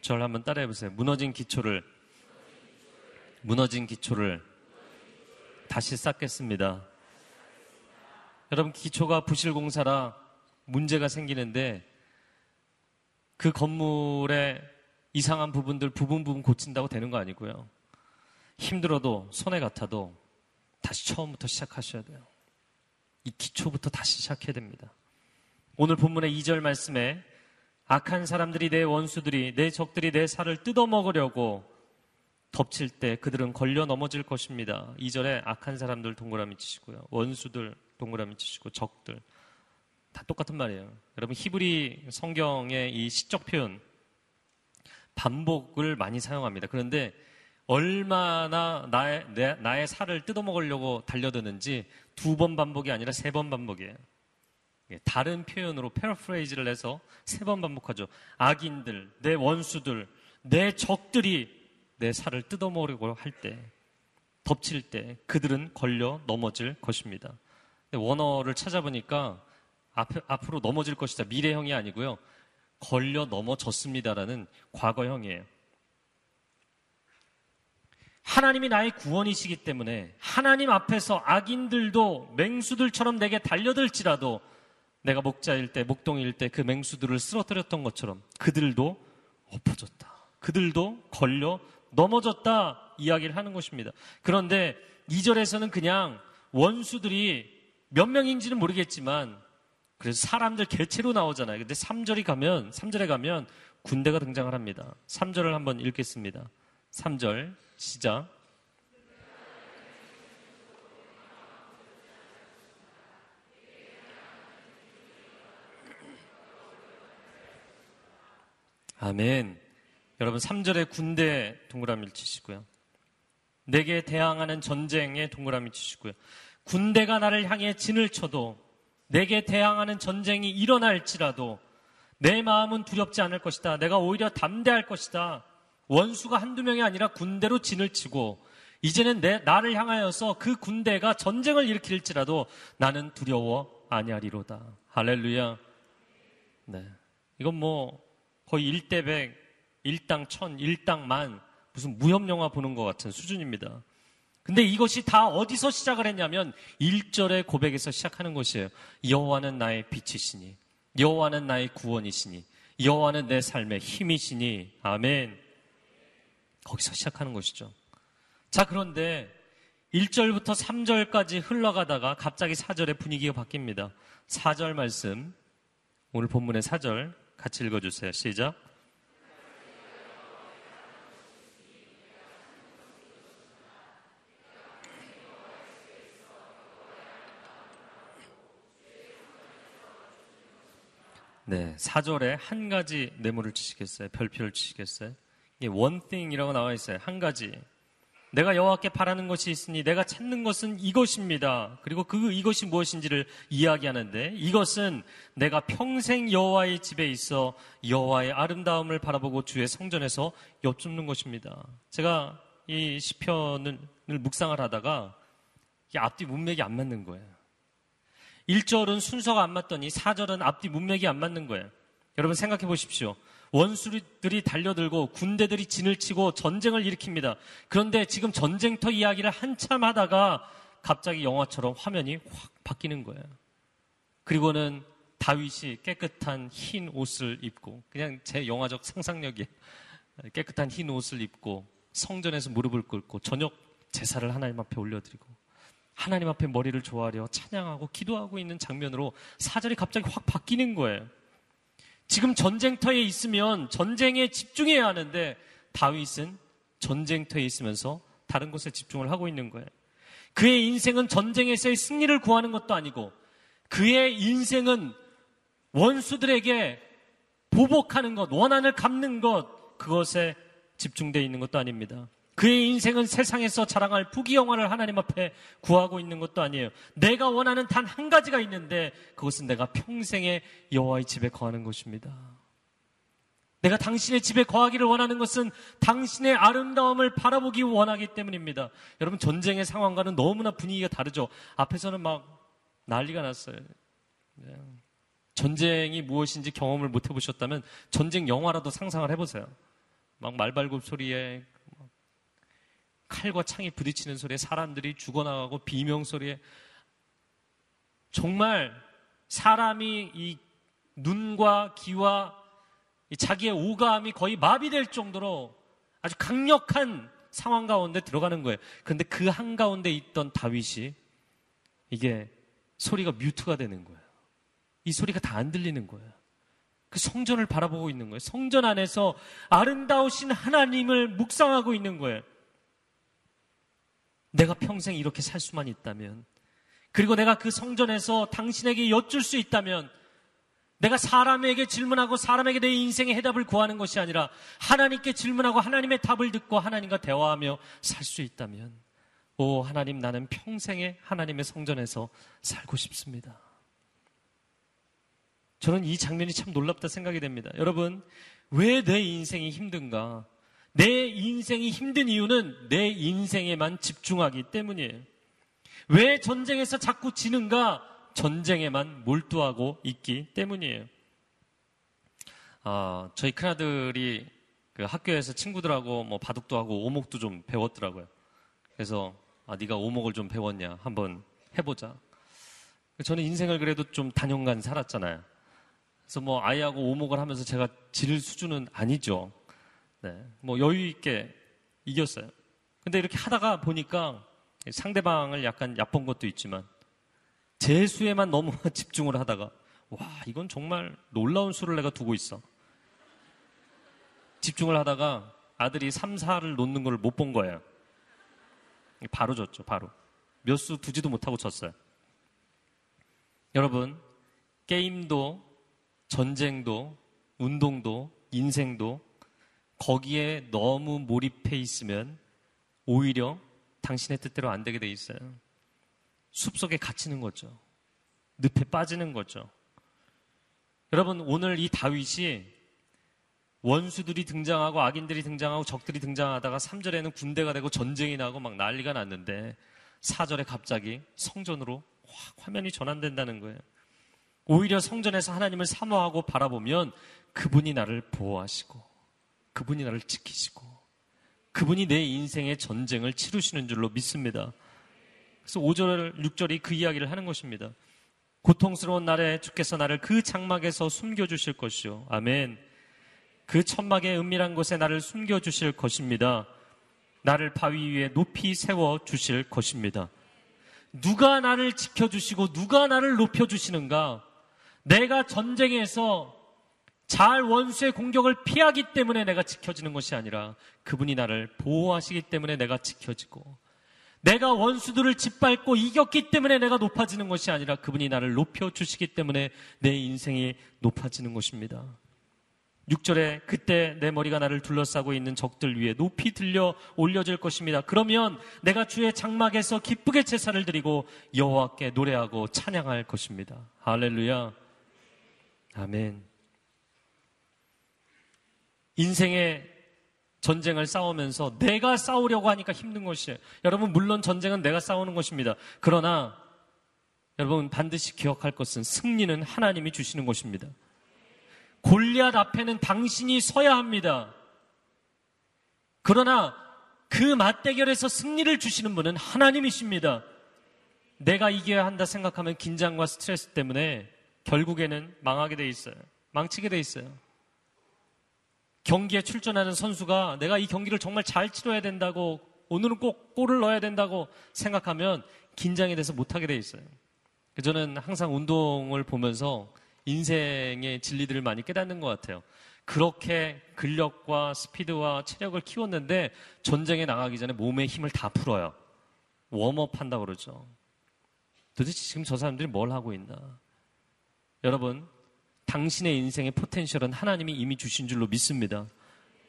[SPEAKER 3] 저를 한번 따라해 보세요. 무너진 기초를 무너진 기초를 다시 쌓겠습니다. 여러분, 기초가 부실공사라 문제가 생기는데 그 건물의 이상한 부분들 부분 부분 고친다고 되는 거 아니고요. 힘들어도 손해 같아도 다시 처음부터 시작하셔야 돼요. 이 기초부터 다시 시작해야 됩니다. 오늘 본문의 2절 말씀에 악한 사람들이 내 원수들이 내 적들이 내 살을 뜯어먹으려고 덮칠 때 그들은 걸려 넘어질 것입니다. 2절에 악한 사람들 동그라미 치시고요. 원수들 동그라미 치시고 적들 다 똑같은 말이에요. 여러분 히브리 성경의 이 시적 표현 반복을 많이 사용합니다. 그런데 얼마나 나의, 내, 나의 살을 뜯어먹으려고 달려드는지 두 번 반복이 아니라 세 번 반복이에요. 예, 다른 표현으로 패러프레이즈를 해서 세 번 반복하죠. 악인들, 내 원수들, 내 적들이 내 살을 뜯어먹으려고 할 때, 덮칠 때 그들은 걸려 넘어질 것입니다. 원어를 찾아보니까 앞, 앞으로 넘어질 것이다. 미래형이 아니고요. 걸려 넘어졌습니다라는 과거형이에요. 하나님이 나의 구원이시기 때문에 하나님 앞에서 악인들도 맹수들처럼 내게 달려들지라도 내가 목자일 때, 목동일 때 그 맹수들을 쓰러뜨렸던 것처럼 그들도 엎어졌다. 그들도 걸려 넘어졌다 이야기를 하는 것입니다. 그런데 2절에서는 그냥 원수들이 몇 명인지는 모르겠지만 그래서 사람들 개체로 나오잖아요. 근데 3절이 가면 3절에 가면 군대가 등장을 합니다. 3절을 한번 읽겠습니다. 3절 시작. 아멘. 여러분 3절에 군대 동그라미를 치시고요. 내게 대항하는 전쟁에 동그라미 치시고요. 군대가 나를 향해 진을 쳐도 내게 대항하는 전쟁이 일어날지라도 내 마음은 두렵지 않을 것이다. 내가 오히려 담대할 것이다. 원수가 한두 명이 아니라 군대로 진을 치고 이제는 내 나를 향하여서 그 군대가 전쟁을 일으킬지라도 나는 두려워 아니하리로다. 할렐루야. 네. 이건 뭐 거의 1대 100, 1당 1000, 1당 만 무슨 무협 영화 보는 것 같은 수준입니다. 근데 이것이 다 어디서 시작을 했냐면 1절의 고백에서 시작하는 것이에요. 여호와는 나의 빛이시니 여호와는 나의 구원이시니 여호와는 내 삶의 힘이시니 아멘. 거기서 시작하는 것이죠. 자, 그런데 1절부터 3절까지 흘러가다가 갑자기 4절의 분위기가 바뀝니다. 4절 말씀, 오늘 본문의 4절 같이 읽어 주세요. 시작. 네, 4절에 한 가지 네모를 치시겠어요? 별표를 치시겠어요? one thing이라고 나와 있어요. 한 가지. 내가 여호와께 바라는 것이 있으니 내가 찾는 것은 이것입니다. 그리고 그 이것이 무엇인지를 이야기하는데 이것은 내가 평생 여호와의 집에 있어 여호와의 아름다움을 바라보고 주의 성전에서 엿줍는 것입니다. 제가 이 시편을 묵상을 하다가 앞뒤 문맥이 안 맞는 거예요. 1절은 순서가 안 맞더니 4절은 앞뒤 문맥이 안 맞는 거예요. 여러분 생각해 보십시오. 원수들이 달려들고 군대들이 진을 치고 전쟁을 일으킵니다. 그런데 지금 전쟁터 이야기를 한참 하다가 갑자기 영화처럼 화면이 확 바뀌는 거예요. 그리고는 다윗이 깨끗한 흰 옷을 입고 그냥 제 영화적 상상력이 깨끗한 흰 옷을 입고 성전에서 무릎을 꿇고 저녁 제사를 하나님 앞에 올려드리고 하나님 앞에 머리를 조아려 찬양하고 기도하고 있는 장면으로 사절이 갑자기 확 바뀌는 거예요. 지금 전쟁터에 있으면 전쟁에 집중해야 하는데 다윗은 전쟁터에 있으면서 다른 곳에 집중을 하고 있는 거예요. 그의 인생은 전쟁에서의 승리를 구하는 것도 아니고 그의 인생은 원수들에게 보복하는 것, 원한을 갚는 것, 그것에 집중되어 있는 것도 아닙니다. 그의 인생은 세상에서 자랑할 부귀영화를 하나님 앞에 구하고 있는 것도 아니에요. 내가 원하는 단 한 가지가 있는데 그것은 내가 평생에 여호와의 집에 거하는 것입니다. 내가 당신의 집에 거하기를 원하는 것은 당신의 아름다움을 바라보기 원하기 때문입니다. 여러분 전쟁의 상황과는 너무나 분위기가 다르죠. 앞에서는 막 난리가 났어요. 네. 전쟁이 무엇인지 경험을 못 해보셨다면 전쟁 영화라도 상상을 해보세요. 막 말발굽 소리에 칼과 창이 부딪히는 소리에 사람들이 죽어나가고 비명 소리에 정말 사람이 이 눈과 귀와 자기의 오감이 거의 마비될 정도로 아주 강력한 상황 가운데 들어가는 거예요. 그런데 그 한가운데 있던 다윗이 이게 소리가 뮤트가 되는 거예요. 이 소리가 다 안 들리는 거예요. 그 성전을 바라보고 있는 거예요. 성전 안에서 아름다우신 하나님을 묵상하고 있는 거예요. 내가 평생 이렇게 살 수만 있다면, 그리고 내가 그 성전에서 당신에게 여쭐 수 있다면, 내가 사람에게 질문하고 사람에게 내 인생의 해답을 구하는 것이 아니라 하나님께 질문하고 하나님의 답을 듣고 하나님과 대화하며 살 수 있다면, 오, 하나님, 나는 평생에 하나님의 성전에서 살고 싶습니다. 저는 이 장면이 참 놀랍다 생각이 됩니다. 여러분, 왜 내 인생이 힘든가? 내 인생이 힘든 이유는 내 인생에만 집중하기 때문이에요. 왜 전쟁에서 자꾸 지는가? 전쟁에만 몰두하고 있기 때문이에요. 아, 저희 큰아들이 그 학교에서 친구들하고 뭐 바둑도 하고 오목도 좀 배웠더라고요. 그래서 아, 네가 오목을 좀 배웠냐? 한번 해보자. 저는 인생을 그래도 좀 단연간 살았잖아요. 그래서 뭐 아이하고 오목을 하면서 제가 질 수준은 아니죠. 네. 뭐 여유 있게 이겼어요. 근데 이렇게 하다가 보니까 상대방을 약간 얕본 것도 있지만 제 수에만 너무 집중을 하다가 와, 이건 정말 놀라운 수를 내가 두고 있어. 집중을 하다가 아들이 3, 4를 놓는 걸 못 본 거예요. 바로 졌죠, 바로. 몇 수 두지도 못하고 졌어요. 여러분, 게임도 전쟁도, 운동도, 인생도 거기에 너무 몰입해 있으면 오히려 당신의 뜻대로 안 되게 돼 있어요. 숲 속에 갇히는 거죠. 늪에 빠지는 거죠. 여러분, 오늘 이 다윗이 원수들이 등장하고 악인들이 등장하고 적들이 등장하다가 3절에는 군대가 되고 전쟁이 나고 막 난리가 났는데 4절에 갑자기 성전으로 확 화면이 전환된다는 거예요. 오히려 성전에서 하나님을 사모하고 바라보면 그분이 나를 보호하시고 그분이 나를 지키시고 그분이 내 인생의 전쟁을 치르시는 줄로 믿습니다. 그래서 5절, 6절이 그 이야기를 하는 것입니다. 고통스러운 날에 주께서 나를 그 장막에서 숨겨주실 것이요. 아멘. 그 천막의 은밀한 곳에 나를 숨겨주실 것입니다. 나를 바위 위에 높이 세워 주실 것입니다. 누가 나를 지켜주시고 누가 나를 높여주시는가? 내가 전쟁에서 잘 원수의 공격을 피하기 때문에 내가 지켜지는 것이 아니라 그분이 나를 보호하시기 때문에 내가 지켜지고 내가 원수들을 짓밟고 이겼기 때문에 내가 높아지는 것이 아니라 그분이 나를 높여주시기 때문에 내 인생이 높아지는 것입니다. 6절에 그때 내 머리가 나를 둘러싸고 있는 적들 위에 높이 들려 올려질 것입니다. 그러면 내가 주의 장막에서 기쁘게 제사를 드리고 여호와께 노래하고 찬양할 것입니다. 할렐루야. 아멘. 인생의 전쟁을 싸우면서 내가 싸우려고 하니까 힘든 것이에요. 여러분, 물론 전쟁은 내가 싸우는 것입니다. 그러나 여러분 반드시 기억할 것은 승리는 하나님이 주시는 것입니다. 골리앗 앞에는 당신이 서야 합니다. 그러나 그 맞대결에서 승리를 주시는 분은 하나님이십니다. 내가 이겨야 한다 생각하면 긴장과 스트레스 때문에 결국에는 망하게 돼 있어요. 망치게 돼 있어요. 경기에 출전하는 선수가 내가 이 경기를 정말 잘 치러야 된다고 오늘은 꼭 골을 넣어야 된다고 생각하면 긴장이 돼서 못하게 돼 있어요. 저는 항상 운동을 보면서 인생의 진리들을 많이 깨닫는 것 같아요. 그렇게 근력과 스피드와 체력을 키웠는데 전쟁에 나가기 전에 몸의 힘을 다 풀어요. 웜업 한다고 그러죠. 도대체 지금 저 사람들이 뭘 하고 있나? 여러분, 당신의 인생의 포텐셜은 하나님이 이미 주신 줄로 믿습니다.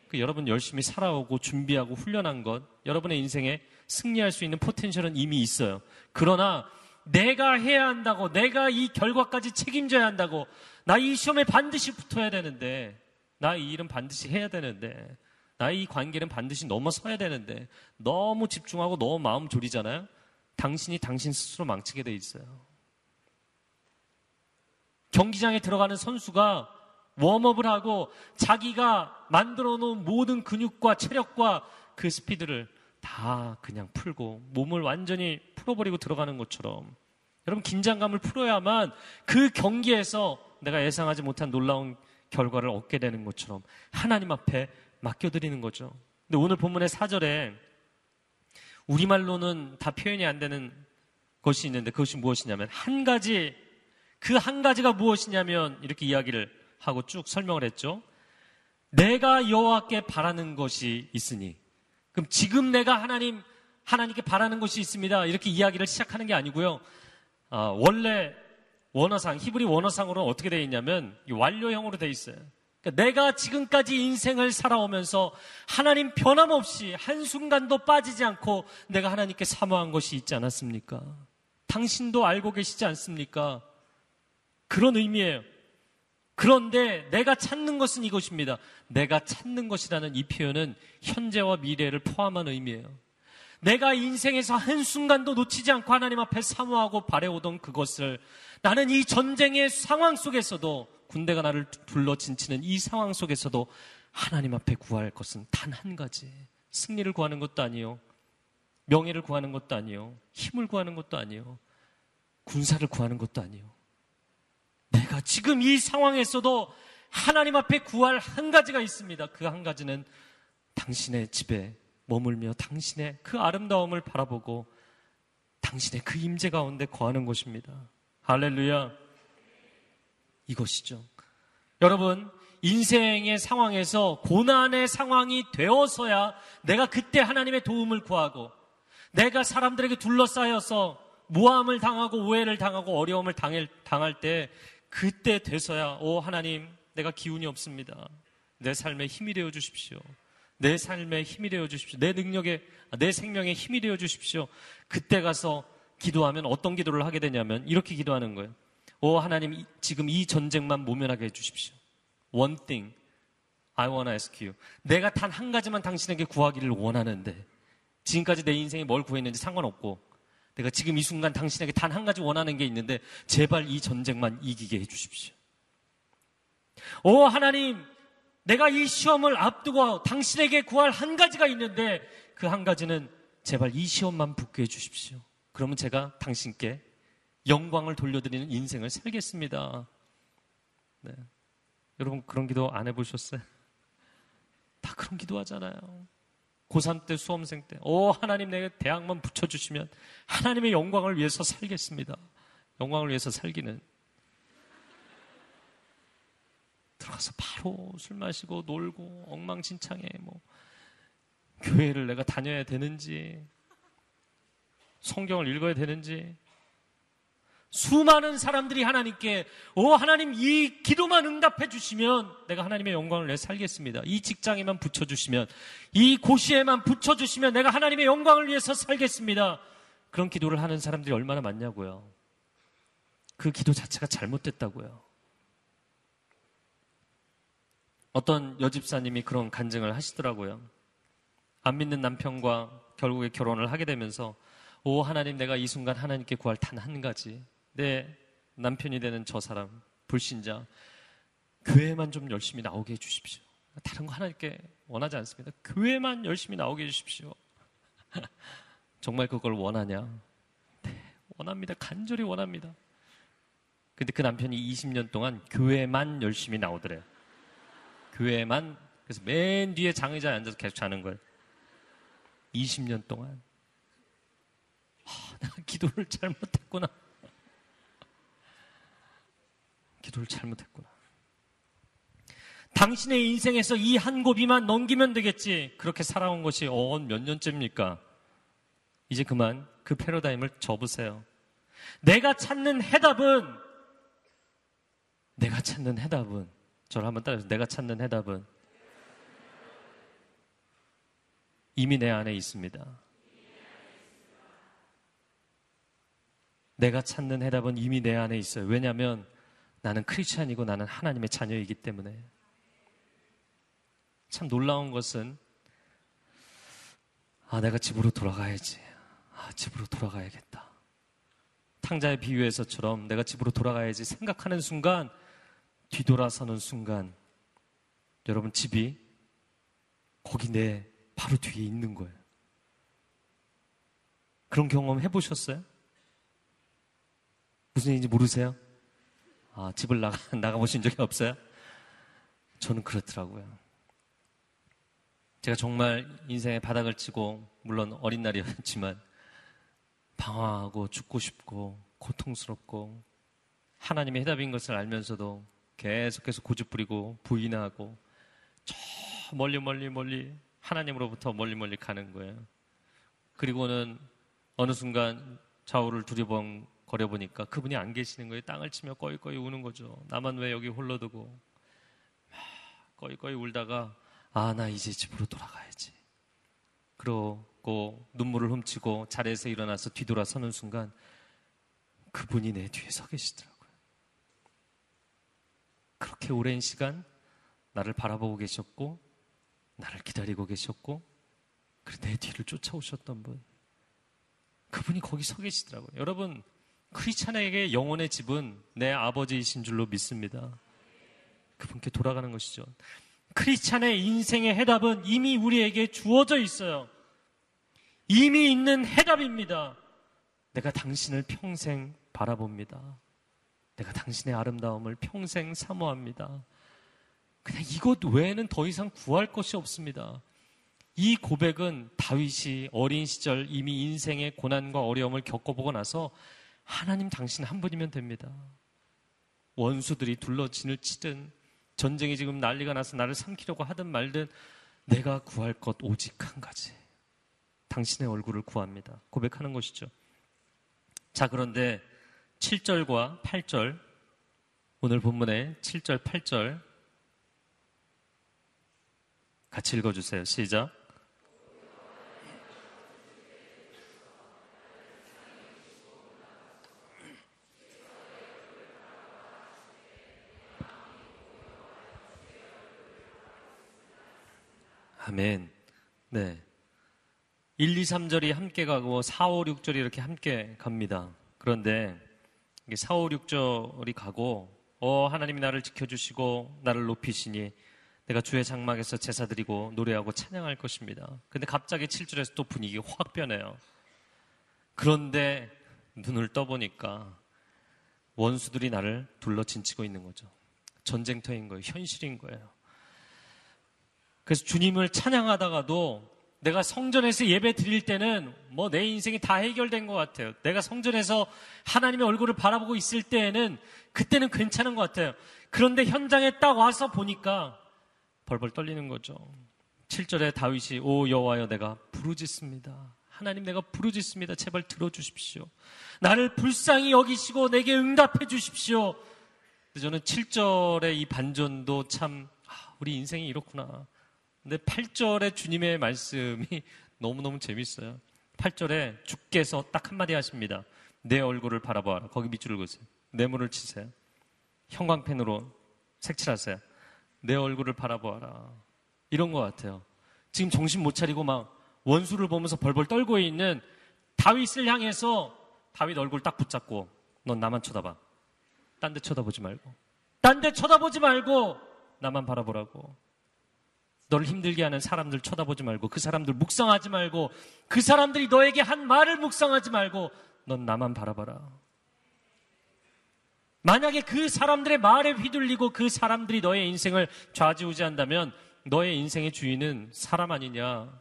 [SPEAKER 3] 그 여러분 열심히 살아오고 준비하고 훈련한 것, 여러분의 인생에 승리할 수 있는 포텐셜은 이미 있어요. 그러나 내가 해야 한다고, 내가 이 결과까지 책임져야 한다고, 나 이 시험에 반드시 붙어야 되는데, 나 이 일은 반드시 해야 되는데, 나 이 관계는 반드시 넘어서야 되는데, 너무 집중하고 너무 마음 졸이잖아요? 당신이 당신 스스로 망치게 돼 있어요. 경기장에 들어가는 선수가 웜업을 하고 자기가 만들어 놓은 모든 근육과 체력과 그 스피드를 다 그냥 풀고 몸을 완전히 풀어버리고 들어가는 것처럼 여러분 긴장감을 풀어야만 그 경기에서 내가 예상하지 못한 놀라운 결과를 얻게 되는 것처럼 하나님 앞에 맡겨드리는 거죠. 근데 오늘 본문의 사절에 우리말로는 다 표현이 안 되는 것이 있는데 그것이 무엇이냐면 한 가지 그 한 가지가 무엇이냐면 이렇게 이야기를 하고 쭉 설명을 했죠. 내가 여호와께 바라는 것이 있으니 그럼 지금 내가 하나님 하나님께 바라는 것이 있습니다. 이렇게 이야기를 시작하는 게 아니고요. 아, 원래 원어상 히브리 원어상으로는 어떻게 되어 있냐면 완료형으로 되어 있어요. 그러니까 내가 지금까지 인생을 살아오면서 하나님 변함없이 한순간도 빠지지 않고 내가 하나님께 사모한 것이 있지 않았습니까? 당신도 알고 계시지 않습니까? 그런 의미예요. 그런데 내가 찾는 것은 이것입니다. 내가 찾는 것이라는 이 표현은 현재와 미래를 포함한 의미예요. 내가 인생에서 한순간도 놓치지 않고 하나님 앞에 사모하고 바래오던 그것을 나는 이 전쟁의 상황 속에서도 군대가 나를 둘러 진치는 이 상황 속에서도 하나님 앞에 구할 것은 단 한 가지. 승리를 구하는 것도 아니요. 명예를 구하는 것도 아니요. 힘을 구하는 것도 아니요. 군사를 구하는 것도 아니요. 내가 지금 이 상황에서도 하나님 앞에 구할 한 가지가 있습니다. 그 한 가지는 당신의 집에 머물며 당신의 그 아름다움을 바라보고 당신의 그 임재 가운데 거하는 것입니다. 할렐루야. 이것이죠. 여러분, 인생의 상황에서 고난의 상황이 되어서야 내가 그때 하나님의 도움을 구하고 내가 사람들에게 둘러싸여서 모함을 당하고 오해를 당하고 어려움을 당할, 때 그때 돼서야 오 하나님 내가 기운이 없습니다. 내 삶에 힘이 되어 주십시오. 내 삶에 힘이 되어 주십시오. 내 능력에 내 생명에 힘이 되어 주십시오. 그때 가서 기도하면 어떤 기도를 하게 되냐면 이렇게 기도하는 거예요. 오 하나님 지금 이 전쟁만 모면하게 해 주십시오. One thing I wanna ask you. 내가 단 한 가지만 당신에게 구하기를 원하는데 지금까지 내 인생에 뭘 구했는지 상관없고 내가 지금 이 순간 당신에게 단 한 가지 원하는 게 있는데 제발 이 전쟁만 이기게 해 주십시오. 오 하나님 내가 이 시험을 앞두고 당신에게 구할 한 가지가 있는데 그 한 가지는 제발 이 시험만 붙게 해 주십시오. 그러면 제가 당신께 영광을 돌려드리는 인생을 살겠습니다. 네. 여러분 그런 기도 안 해보셨어요? 다 그런 기도 하잖아요. 고3 때 수험생 때, 오, 하나님 내게 대학만 붙여주시면 하나님의 영광을 위해서 살겠습니다. 영광을 위해서 살기는. 들어가서 바로 술 마시고 놀고 엉망진창에 뭐, 교회를 내가 다녀야 되는지, 성경을 읽어야 되는지, 수많은 사람들이 하나님께 오 하나님 이 기도만 응답해 주시면 내가 하나님의 영광을 내 살겠습니다. 이 직장에만 붙여 주시면 이 고시에만 붙여 주시면 내가 하나님의 영광을 위해서 살겠습니다. 그런 기도를 하는 사람들이 얼마나 많냐고요. 그 기도 자체가 잘못됐다고요. 어떤 여집사님이 그런 간증을 하시더라고요. 안 믿는 남편과 결국에 결혼을 하게 되면서 오 하나님 내가 이 순간 하나님께 구할 단 한 가지 내 남편이 되는 저 사람, 불신자, 교회만 좀 열심히 나오게 해주십시오. 다른 거 하나님께 원하지 않습니다. 교회만 열심히 나오게 해주십시오. 정말 그걸 원하냐? 네, 원합니다. 간절히 원합니다. 근데 그 남편이 20년 동안 교회만 열심히 나오더래요. 교회만, 그래서 맨 뒤에 장의자에 앉아서 계속 자는 거예요. 20년 동안. 아, 내가 기도를 잘못했구나. 기도를 잘못했구나. 당신의 인생에서 이 한 고비만 넘기면 되겠지. 그렇게 살아온 것이 어몇 년째입니까? 이제 그만 그 패러다임을 접으세요. 내가 찾는 해답은 내가 찾는 해답은 저를 한번 따라해서 내가 찾는 해답은 이미 내 안에 있습니다. 내가 찾는 해답은 이미 내 안에 있어요. 왜냐하면 나는 크리스찬이고 나는 하나님의 자녀이기 때문에 참 놀라운 것은 아 내가 집으로 돌아가야지 아 집으로 돌아가야겠다 탕자의 비유에서처럼 내가 집으로 돌아가야지 생각하는 순간 뒤돌아서는 순간 여러분 집이 거기 내 바로 뒤에 있는 거예요 그런 경험 해보셨어요? 무슨 일인지 모르세요? 아, 집을 나가, 나가보신 적이 없어요? 저는 그렇더라고요. 제가 정말 인생의 바닥을 치고, 물론 어린 날이었지만, 방황하고 죽고 싶고, 고통스럽고, 하나님의 해답인 것을 알면서도 계속해서 고집부리고, 부인하고, 저 멀리 멀리 멀리 하나님으로부터 멀리 멀리 가는 거예요. 그리고는 어느 순간 좌우를 두리번 거려보니까 그분이 안 계시는 거예요. 땅을 치며 꺼이꺼이 우는 거죠. 나만 왜 여기 홀로 두고. 꺼이꺼이 울다가, 아, 나 이제 집으로 돌아가야지. 그러고 눈물을 훔치고 자리에서 일어나서 뒤돌아서는 순간 그분이 내 뒤에 서 계시더라고요. 그렇게 오랜 시간 나를 바라보고 계셨고, 나를 기다리고 계셨고, 그리고 내 뒤를 쫓아오셨던 분. 그분이 거기 서 계시더라고요. 여러분, 크리스찬에게 영혼의 집은 내 아버지이신 줄로 믿습니다. 그분께 돌아가는 것이죠. 크리스찬의 인생의 해답은 이미 우리에게 주어져 있어요. 이미 있는 해답입니다. 내가 당신을 평생 바라봅니다. 내가 당신의 아름다움을 평생 사모합니다. 그냥 이것 외에는 더 이상 구할 것이 없습니다. 이 고백은 다윗이 어린 시절 이미 인생의 고난과 어려움을 겪어보고 나서 하나님 당신 한 분이면 됩니다. 원수들이 둘러 진을 치든 전쟁이 지금 난리가 나서 나를 삼키려고 하든 말든 내가 구할 것 오직 한 가지. 당신의 얼굴을 구합니다. 고백하는 것이죠. 자, 그런데 7절과 8절, 오늘 본문의 7절, 8절 같이 읽어주세요. 시작. 아멘. 네. 1, 2, 3절이 함께 가고 4, 5, 6절이 이렇게 함께 갑니다. 그런데 4, 5, 6절이 가고 어 하나님이 나를 지켜주시고 나를 높이시니 내가 주의 장막에서 제사 드리고 노래하고 찬양할 것입니다. 근데 갑자기 7절에서 또 분위기 확 변해요. 그런데 눈을 떠보니까 원수들이 나를 둘러 진치고 있는 거죠. 전쟁터인 거예요. 현실인 거예요. 그래서 주님을 찬양하다가도 내가 성전에서 예배 드릴 때는 뭐 내 인생이 다 해결된 것 같아요. 내가 성전에서 하나님의 얼굴을 바라보고 있을 때에는 그때는 괜찮은 것 같아요. 그런데 현장에 딱 와서 보니까 벌벌 떨리는 거죠. 7절에 다윗이 오 여호와여 내가 부르짖습니다. 하나님 내가 부르짖습니다. 제발 들어주십시오. 나를 불쌍히 여기시고 내게 응답해 주십시오. 저는 7절의 이 반전도 참 아, 우리 인생이 이렇구나. 근데 8절에 주님의 말씀이 너무너무 재밌어요. 8절에 주께서 딱 한마디 하십니다. 내 얼굴을 바라보아라. 거기 밑줄을 그으세요. 뇌물을 치세요. 형광펜으로 색칠하세요. 내 얼굴을 바라보아라. 이런 것 같아요. 지금 정신 못 차리고 막 원수를 보면서 벌벌 떨고 있는 다윗을 향해서 다윗 얼굴 딱 붙잡고 넌 나만 쳐다봐. 딴 데 쳐다보지 말고. 딴 데 쳐다보지 말고 나만 바라보라고. 너를 힘들게 하는 사람들 쳐다보지 말고 그 사람들 묵상하지 말고 그 사람들이 너에게 한 말을 묵상하지 말고 넌 나만 바라봐라. 만약에 그 사람들의 말에 휘둘리고 그 사람들이 너의 인생을 좌지우지한다면 너의 인생의 주인은 사람 아니냐?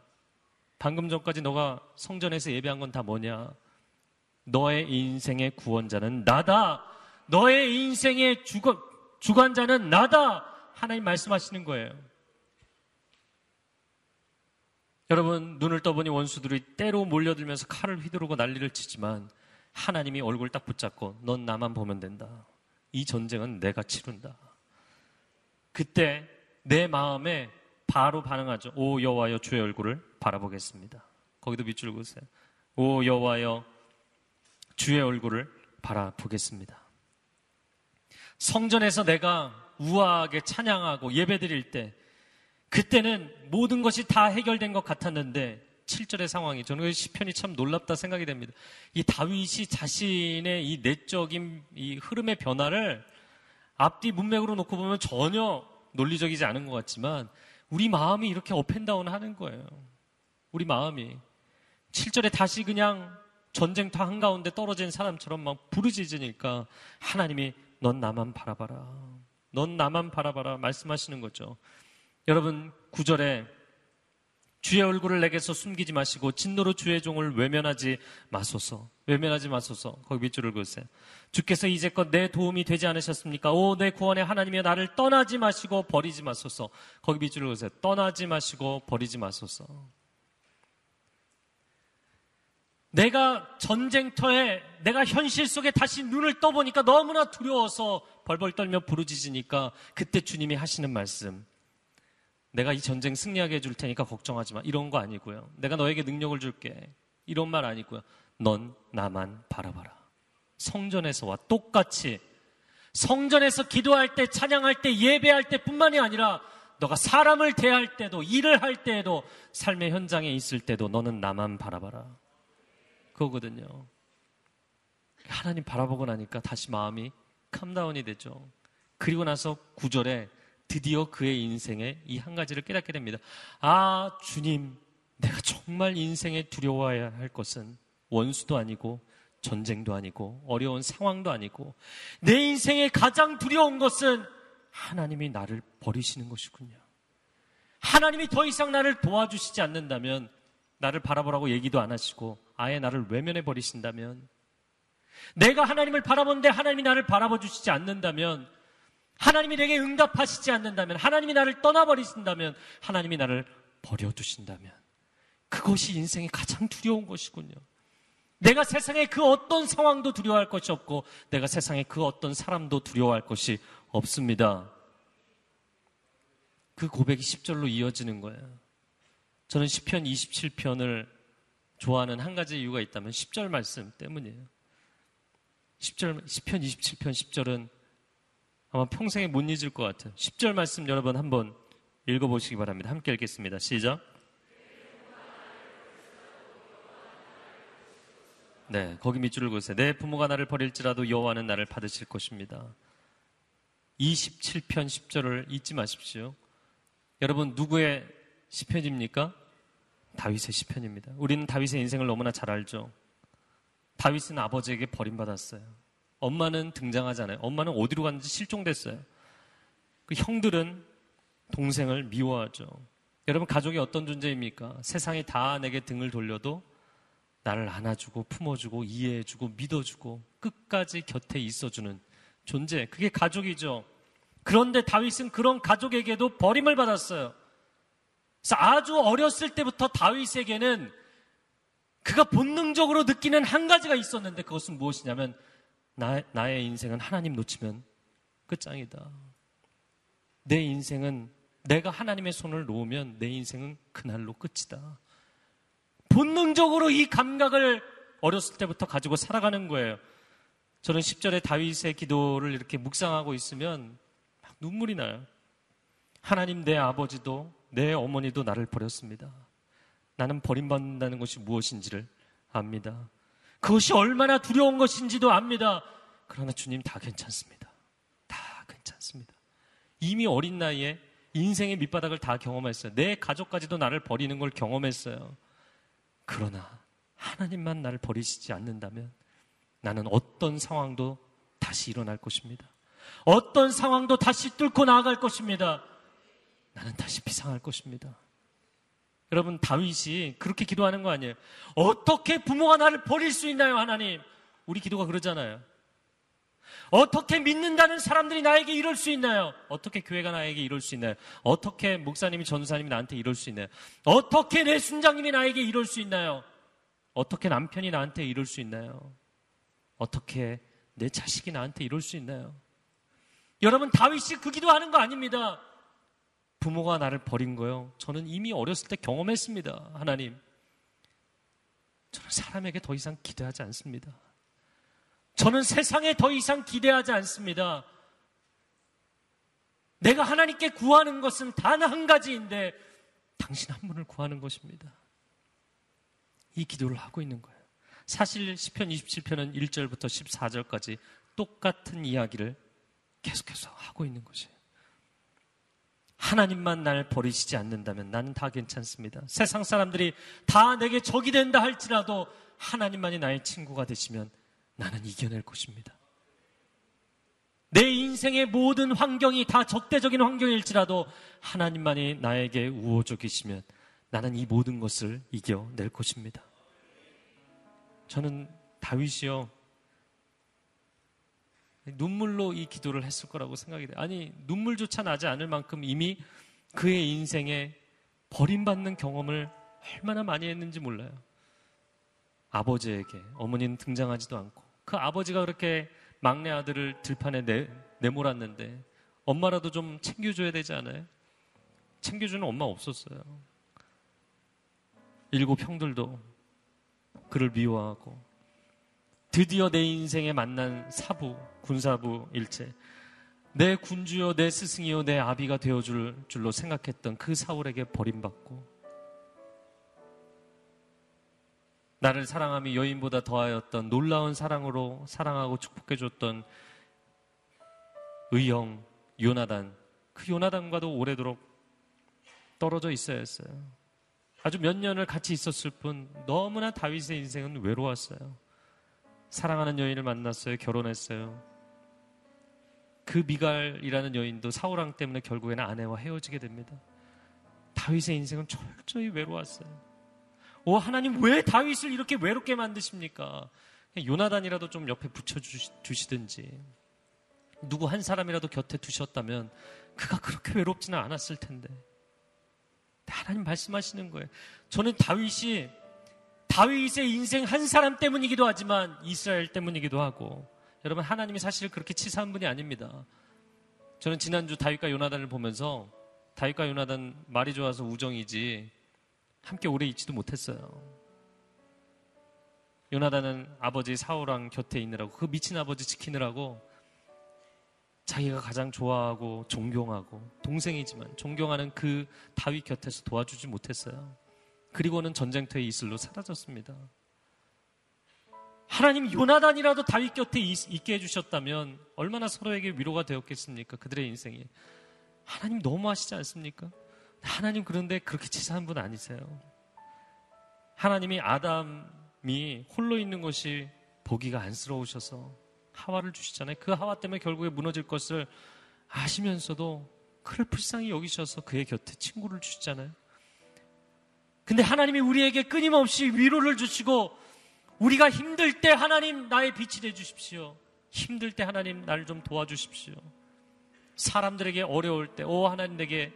[SPEAKER 3] 방금 전까지 너가 성전에서 예배한 건 다 뭐냐? 너의 인생의 구원자는 나다. 너의 인생의 주관, 주관자는 나다. 하나님 말씀하시는 거예요. 여러분, 눈을 떠보니 원수들이 때로 몰려들면서 칼을 휘두르고 난리를 치지만 하나님이 얼굴 딱 붙잡고 넌 나만 보면 된다. 이 전쟁은 내가 치른다. 그때 내 마음에 바로 반응하죠. 오 여호와여 주의 얼굴을 바라보겠습니다. 거기도 밑줄 그으세요. 오 여호와여 주의 얼굴을 바라보겠습니다. 성전에서 내가 우아하게 찬양하고 예배드릴 때 그때는 모든 것이 다 해결된 것 같았는데 7절의 상황이 저는 그 시편이 참 놀랍다 생각이 됩니다. 이 다윗이 자신의 이 내적인 이 흐름의 변화를 앞뒤 문맥으로 놓고 보면 전혀 논리적이지 않은 것 같지만 우리 마음이 이렇게 업앤다운 하는 거예요. 우리 마음이 7절에 다시 그냥 전쟁터 한가운데 떨어진 사람처럼 막 부르짖으니까 하나님이 넌 나만 바라봐라. 넌 나만 바라봐라. 말씀하시는 거죠. 여러분, 구절에 주의 얼굴을 내게서 숨기지 마시고 진노로 주의 종을 외면하지 마소서. 외면하지 마소서. 거기 밑줄을 그으세요. 주께서 이제껏 내 도움이 되지 않으셨습니까? 오, 내 구원의 하나님이 나를 떠나지 마시고 버리지 마소서. 거기 밑줄을 그으세요. 떠나지 마시고 버리지 마소서. 내가 전쟁터에 내가 현실 속에 다시 눈을 떠보니까 너무나 두려워서 벌벌 떨며 부르짖으니까 그때 주님이 하시는 말씀. 내가 이 전쟁 승리하게 해줄 테니까 걱정하지 마. 이런 거 아니고요. 내가 너에게 능력을 줄게. 이런 말 아니고요. 넌 나만 바라봐라. 성전에서와 똑같이 성전에서 기도할 때, 찬양할 때, 예배할 때 뿐만이 아니라 너가 사람을 대할 때도, 일을 할 때에도, 삶의 현장에 있을 때도 너는 나만 바라봐라. 그거거든요. 하나님 바라보고 나니까 다시 마음이 캄다운이 되죠. 그리고 나서 구절에 드디어 그의 인생에 이 한 가지를 깨닫게 됩니다. 아, 주님, 내가 정말 인생에 두려워해야 할 것은 원수도 아니고 전쟁도 아니고 어려운 상황도 아니고 내 인생에 가장 두려운 것은 하나님이 나를 버리시는 것이군요. 하나님이 더 이상 나를 도와주시지 않는다면 나를 바라보라고 얘기도 안 하시고 아예 나를 외면해 버리신다면 내가 하나님을 바라보는데 하나님이 나를 바라봐 주시지 않는다면 하나님이 내게 응답하시지 않는다면, 하나님이 나를 떠나버리신다면, 하나님이 나를 버려두신다면, 그것이 인생의 가장 두려운 것이군요. 내가 세상에 그 어떤 상황도 두려워할 것이 없고, 내가 세상에 그 어떤 사람도 두려워할 것이 없습니다. 그 고백이 10절로 이어지는 거예요. 저는 10편 27편을 좋아하는 한 가지 이유가 있다면 10절 말씀 때문이에요. 10절, 10편 27편 10절은 아마 평생에 못 잊을 것 같아요. 10절 말씀 여러분 한번 읽어보시기 바랍니다. 함께 읽겠습니다. 시작. 네, 거기 밑줄을 그으세요. 내 부모가 나를 버릴지라도 여호와는 나를 받으실 것입니다. 27편 10절을 잊지 마십시오. 여러분 누구의 시편입니까? 다윗의 시편입니다. 우리는 다윗의 인생을 너무나 잘 알죠. 다윗은 아버지에게 버림받았어요. 엄마는 등장하잖아요. 엄마는 어디로 갔는지 실종됐어요. 그 형들은 동생을 미워하죠. 여러분, 가족이 어떤 존재입니까? 세상이 다 내게 등을 돌려도 나를 안아주고 품어주고 이해해주고 믿어주고 끝까지 곁에 있어주는 존재. 그게 가족이죠. 그런데 다윗은 그런 가족에게도 버림을 받았어요. 그래서 아주 어렸을 때부터 다윗에게는 그가 본능적으로 느끼는 한 가지가 있었는데 그것은 무엇이냐면 나, 나의 인생은 하나님 놓치면 끝장이다. 내 인생은 내가 하나님의 손을 놓으면 내 인생은 그날로 끝이다. 본능적으로 이 감각을 어렸을 때부터 가지고 살아가는 거예요. 저는 10절에 다윗의 기도를 이렇게 묵상하고 있으면 막 눈물이 나요. 하나님 내 아버지도 내 어머니도 나를 버렸습니다. 나는 버림받는다는 것이 무엇인지를 압니다. 그것이 얼마나 두려운 것인지도 압니다. 그러나 주님 다 괜찮습니다. 다 괜찮습니다. 이미 어린 나이에 인생의 밑바닥을 다 경험했어요. 내 가족까지도 나를 버리는 걸 경험했어요. 그러나 하나님만 나를 버리시지 않는다면 나는 어떤 상황도 다시 일어날 것입니다. 어떤 상황도 다시 뚫고 나아갈 것입니다. 나는 다시 비상할 것입니다. 여러분 다윗이 그렇게 기도하는 거 아니에요. 어떻게 부모가 나를 버릴 수 있나요, 하나님? 우리 기도가 그러잖아요. 어떻게 믿는다는 사람들이 나에게 이럴 수 있나요? 어떻게 교회가 나에게 이럴 수 있나요? 어떻게 목사님이 전사님이 나한테 이럴 수 있나요? 어떻게 내 순장님이 나에게 이럴 수 있나요? 어떻게 남편이 나한테 이럴 수 있나요? 어떻게 내 자식이 나한테 이럴 수 있나요? 여러분 다윗이 그 기도하는 거 아닙니다. 부모가 나를 버린 거요. 저는 이미 어렸을 때 경험했습니다. 하나님. 저는 사람에게 더 이상 기대하지 않습니다. 저는 세상에 더 이상 기대하지 않습니다. 내가 하나님께 구하는 것은 단 한 가지인데 당신 한 분을 구하는 것입니다. 이 기도를 하고 있는 거예요. 사실 10편 27편은 1절부터 14절까지 똑같은 이야기를 계속해서 하고 있는 것이에요. 하나님만 날 버리시지 않는다면 나는 다 괜찮습니다. 세상 사람들이 다 내게 적이 된다 할지라도 하나님만이 나의 친구가 되시면 나는 이겨낼 것입니다. 내 인생의 모든 환경이 다 적대적인 환경일지라도 하나님만이 나에게 우호적이시면 나는 이 모든 것을 이겨낼 것입니다. 저는 다윗이요. 눈물로 이 기도를 했을 거라고 생각이 돼요. 아니, 눈물조차 나지 않을 만큼 이미 그의 인생에 버림받는 경험을 얼마나 많이 했는지 몰라요. 아버지에게, 어머니는 등장하지도 않고, 그 아버지가 그렇게 막내 아들을 들판에 내, 내몰았는데, 엄마라도 좀 챙겨줘야 되지 않아요? 챙겨주는 엄마 없었어요. 일곱 형들도 그를 미워하고, 드디어 내 인생에 만난 사부, 군사부 일체, 내 군주요, 내 스승이요, 내 아비가 되어줄 줄로 생각했던 그 사울에게 버림받고, 나를 사랑함이 여인보다 더하였던 놀라운 사랑으로 사랑하고 축복해줬던 의형 요나단, 그 요나단과도 오래도록 떨어져 있어야 했어요. 아주 몇 년을 같이 있었을 뿐 너무나 다윗의 인생은 외로웠어요. 사랑하는 여인을 만났어요. 결혼했어요. 그 미갈이라는 여인도 사울왕 때문에 결국에는 아내와 헤어지게 됩니다. 다윗의 인생은 철저히 외로웠어요. 오, 하나님 왜 다윗을 이렇게 외롭게 만드십니까? 요나단이라도 좀 옆에 붙여주시든지, 누구 한 사람이라도 곁에 두셨다면, 그가 그렇게 외롭지는 않았을 텐데. 하나님 말씀하시는 거예요. 저는 다윗이, 다윗의 인생 한 사람 때문이기도 하지만, 이스라엘 때문이기도 하고, 여러분, 하나님이 사실 그렇게 치사한 분이 아닙니다. 저는 지난주 다윗과 요나단을 보면서, 다윗과 요나단 말이 좋아서 우정이지, 함께 오래 있지도 못했어요. 요나단은 아버지 사울왕 곁에 있느라고 그 미친 아버지 지키느라고 자기가 가장 좋아하고 존경하고 동생이지만 존경하는 그 다윗 곁에서 도와주지 못했어요. 그리고는 전쟁터에 이슬로 사라졌습니다. 하나님 요나단이라도 다윗 곁에 있게 해주셨다면 얼마나 서로에게 위로가 되었겠습니까? 그들의 인생이. 하나님 너무하시지 않습니까? 하나님 그런데 그렇게 치사한 분 아니세요. 하나님이 아담이 홀로 있는 것이 보기가 안쓰러우셔서 하와를 주시잖아요. 그 하와 때문에 결국에 무너질 것을 아시면서도 그를 불쌍히 여기셔서 그의 곁에 친구를 주시잖아요. 근데 하나님이 우리에게 끊임없이 위로를 주시고 우리가 힘들 때 하나님 나의 빛이 돼 주십시오. 힘들 때 하나님 나를 좀 도와주십시오. 사람들에게 어려울 때, 오 하나님 내게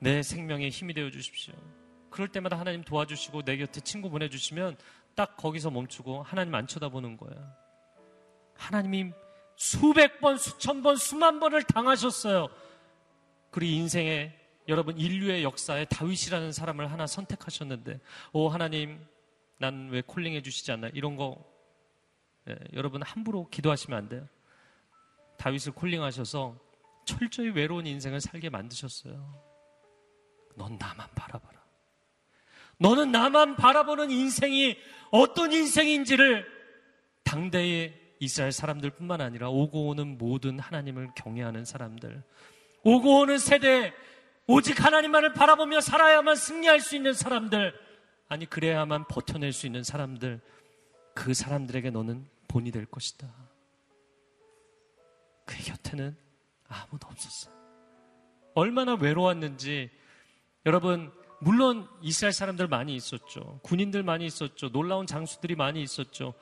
[SPEAKER 3] 내 생명에 힘이 되어 주십시오. 그럴 때마다 하나님 도와주시고 내 곁에 친구 보내주시면 딱 거기서 멈추고 하나님 안 쳐다보는 거예요. 하나님이 수백 번, 수천 번, 수만 번을 당하셨어요. 그리고 인생에 여러분 인류의 역사에 다윗이라는 사람을 하나 선택하셨는데, 오 하나님, 난 왜 콜링해 주시지 않나? 이런 거 예, 여러분 함부로 기도하시면 안 돼요. 다윗을 콜링하셔서 철저히 외로운 인생을 살게 만드셨어요. 넌 나만 바라봐라. 너는 나만 바라보는 인생이 어떤 인생인지를 당대의 이스라엘 사람들 뿐만 아니라 오고 오는 모든 하나님을 경외하는 사람들, 오고 오는 세대, 오직 하나님만을 바라보며 살아야만 승리할 수 있는 사람들, 아니, 그래야만 버텨낼 수 있는 사람들, 그 사람들에게 너는 본이 될 것이다. 그의 곁에는 아무도 없었어. 얼마나 외로웠는지 여러분 물론 이스라엘 사람들 많이 있었죠. 군인들 많이 있었죠. 놀라운 장수들이 많이 있었죠.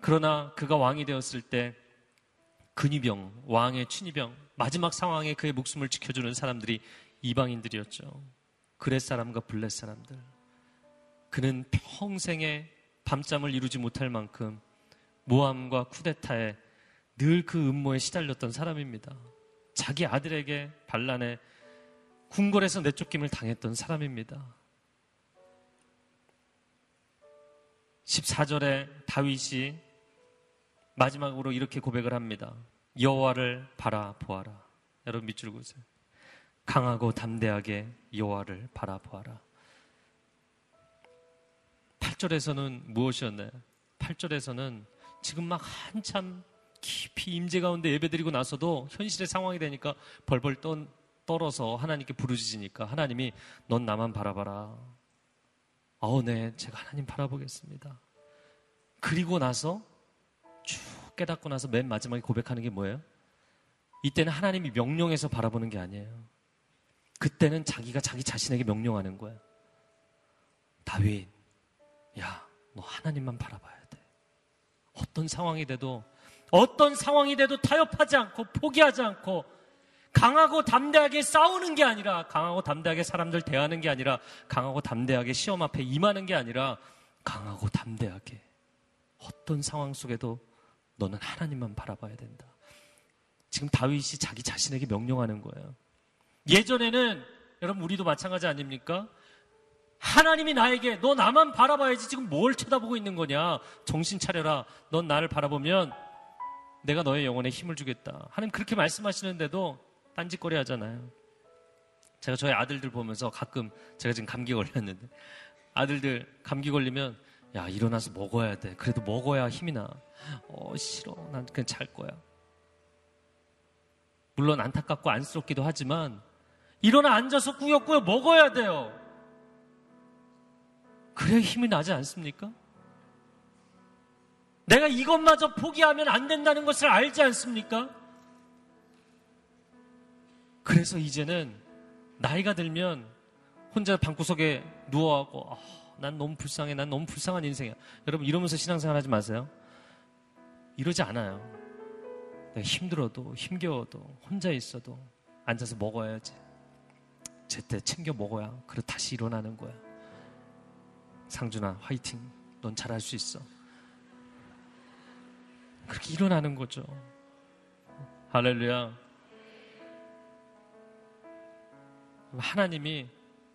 [SPEAKER 3] 그러나 그가 왕이 되었을 때 근위병, 왕의 친위병, 마지막 상황에 그의 목숨을 지켜주는 사람들이 이방인들이었죠. 그렛 사람과 블렛 사람들. 그는 평생에 밤잠을 이루지 못할 만큼 모함과 쿠데타에 늘 그 음모에 시달렸던 사람입니다. 자기 아들에게 반란에 궁궐에서 내쫓김을 당했던 사람입니다. 14절에 다윗이 마지막으로 이렇게 고백을 합니다. 여호와를 바라보아라. 여러분 밑줄 그으세요. 강하고 담대하게 여호와를 바라보아라. 8절에서는 무엇이었나요? 8절에서는 지금 막 한참 깊이 임재 가운데 예배드리고 나서도 현실의 상황이 되니까 벌벌 떤 떨어서 하나님께 부르짖으니까 하나님이 넌 나만 바라봐라. 어, 네, 제가 하나님 바라보겠습니다. 그리고 나서 쭉 깨닫고 나서 맨 마지막에 고백하는 게 뭐예요? 이때는 하나님이 명령해서 바라보는 게 아니에요. 그때는 자기가 자기 자신에게 명령하는 거야. 다윗, 야, 너 하나님만 바라봐야 돼. 어떤 상황이 돼도, 어떤 상황이 돼도 타협하지 않고, 포기하지 않고, 강하고 담대하게 싸우는 게 아니라, 강하고 담대하게 사람들 대하는 게 아니라, 강하고 담대하게 시험 앞에 임하는 게 아니라, 강하고 담대하게, 어떤 상황 속에도 너는 하나님만 바라봐야 된다. 지금 다윗이 자기 자신에게 명령하는 거예요. 예전에는 여러분 우리도 마찬가지 아닙니까? 하나님이 나에게 너 나만 바라봐야지 지금 뭘 쳐다보고 있는 거냐? 정신 차려라. 넌 나를 바라보면 내가 너의 영혼에 힘을 주겠다. 하나님 그렇게 말씀하시는데도 딴짓거리 하잖아요. 제가 저희 아들들 보면서 가끔 제가 지금 감기 걸렸는데 아들들 감기 걸리면 야 일어나서 먹어야 돼. 그래도 먹어야 힘이 나. 어 싫어. 난 그냥 잘 거야. 물론 안타깝고 안쓰럽기도 하지만 일어나 앉아서 꾸역꾸역 먹어야 돼요. 그래야 힘이 나지 않습니까? 내가 이것마저 포기하면 안 된다는 것을 알지 않습니까? 그래서 이제는 나이가 들면 혼자 방구석에 누워하고 아, 난 너무 불쌍해, 난 너무 불쌍한 인생이야. 여러분 이러면서 신앙생활 하지 마세요. 이러지 않아요. 힘들어도 힘겨워도 혼자 있어도 앉아서 먹어야지. 제때 챙겨 먹어야 그래 다시 일어나는 거야. 상준아 화이팅. 넌 잘할 수 있어. 그렇게 일어나는 거죠. 할렐루야. 하나님이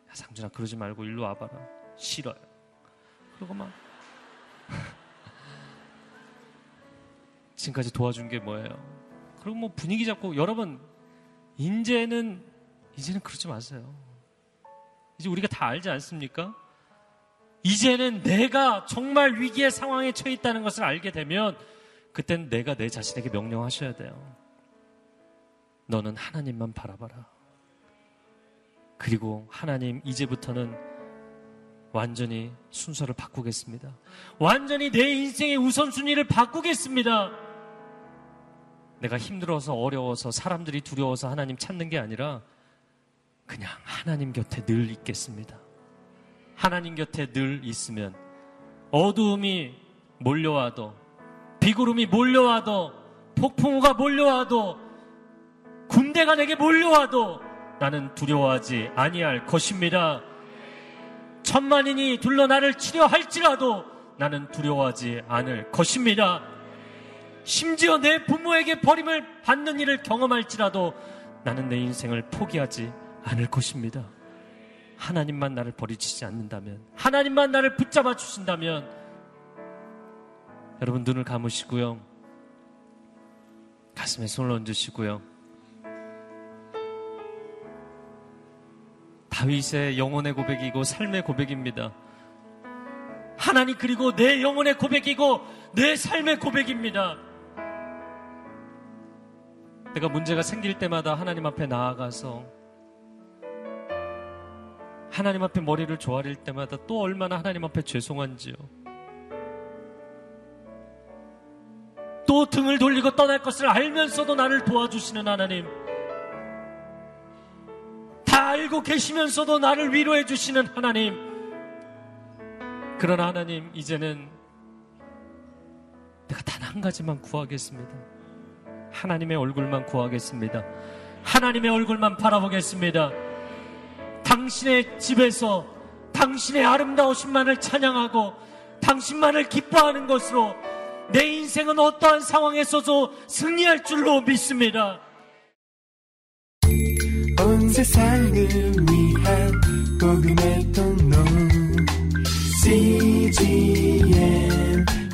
[SPEAKER 3] 야, 상준아 그러지 말고 일로 와봐라. 싫어요. 그리고 막 지금까지 도와준 게 뭐예요? 그리고 뭐 분위기 잡고 여러분 이제는 이제는 그러지 마세요. 이제 우리가 다 알지 않습니까? 이제는 내가 정말 위기의 상황에 처해 있다는 것을 알게 되면 그땐 내가 내 자신에게 명령하셔야 돼요. 너는 하나님만 바라봐라. 그리고 하나님 이제부터는 완전히 순서를 바꾸겠습니다. 완전히 내 인생의 우선순위를 바꾸겠습니다. 내가 힘들어서 어려워서 사람들이 두려워서 하나님 찾는 게 아니라 그냥 하나님 곁에 늘 있겠습니다. 하나님 곁에 늘 있으면 어두움이 몰려와도 비구름이 몰려와도 폭풍우가 몰려와도 군대가 내게 몰려와도 나는 두려워하지 아니할 것입니다. 천만인이 둘러 나를 치려 할지라도 나는 두려워하지 않을 것입니다. 심지어 내 부모에게 버림을 받는 일을 경험할지라도 나는 내 인생을 포기하지 않을 것입니다. 하나님만 나를 버리시지 않는다면, 하나님만 나를 붙잡아 주신다면, 여러분 눈을 감으시고요. 가슴에 손을 얹으시고요. 다윗의 영혼의 고백이고 삶의 고백입니다. 하나님 그리고 내 영혼의 고백이고 내 삶의 고백입니다. 내가 문제가 생길 때마다 하나님 앞에 나아가서 하나님 앞에 머리를 조아릴 때마다 또 얼마나 하나님 앞에 죄송한지요. 또 등을 돌리고 떠날 것을 알면서도 나를 도와주시는 하나님. 다 알고 계시면서도 나를 위로해 주시는 하나님. 그러나 하나님, 이제는 내가 단 한 가지만 구하겠습니다. 하나님의 얼굴만 구하겠습니다. 하나님의 얼굴만 바라보겠습니다. 당신의 집에서 당신의 아름다우신만을 찬양하고 당신만을 기뻐하는 것으로 내 인생은 어떠한 상황에서도 승리할 줄로 믿습니다.
[SPEAKER 1] 온 세상을 위한 복음의 통로 CGM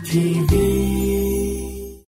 [SPEAKER 1] TV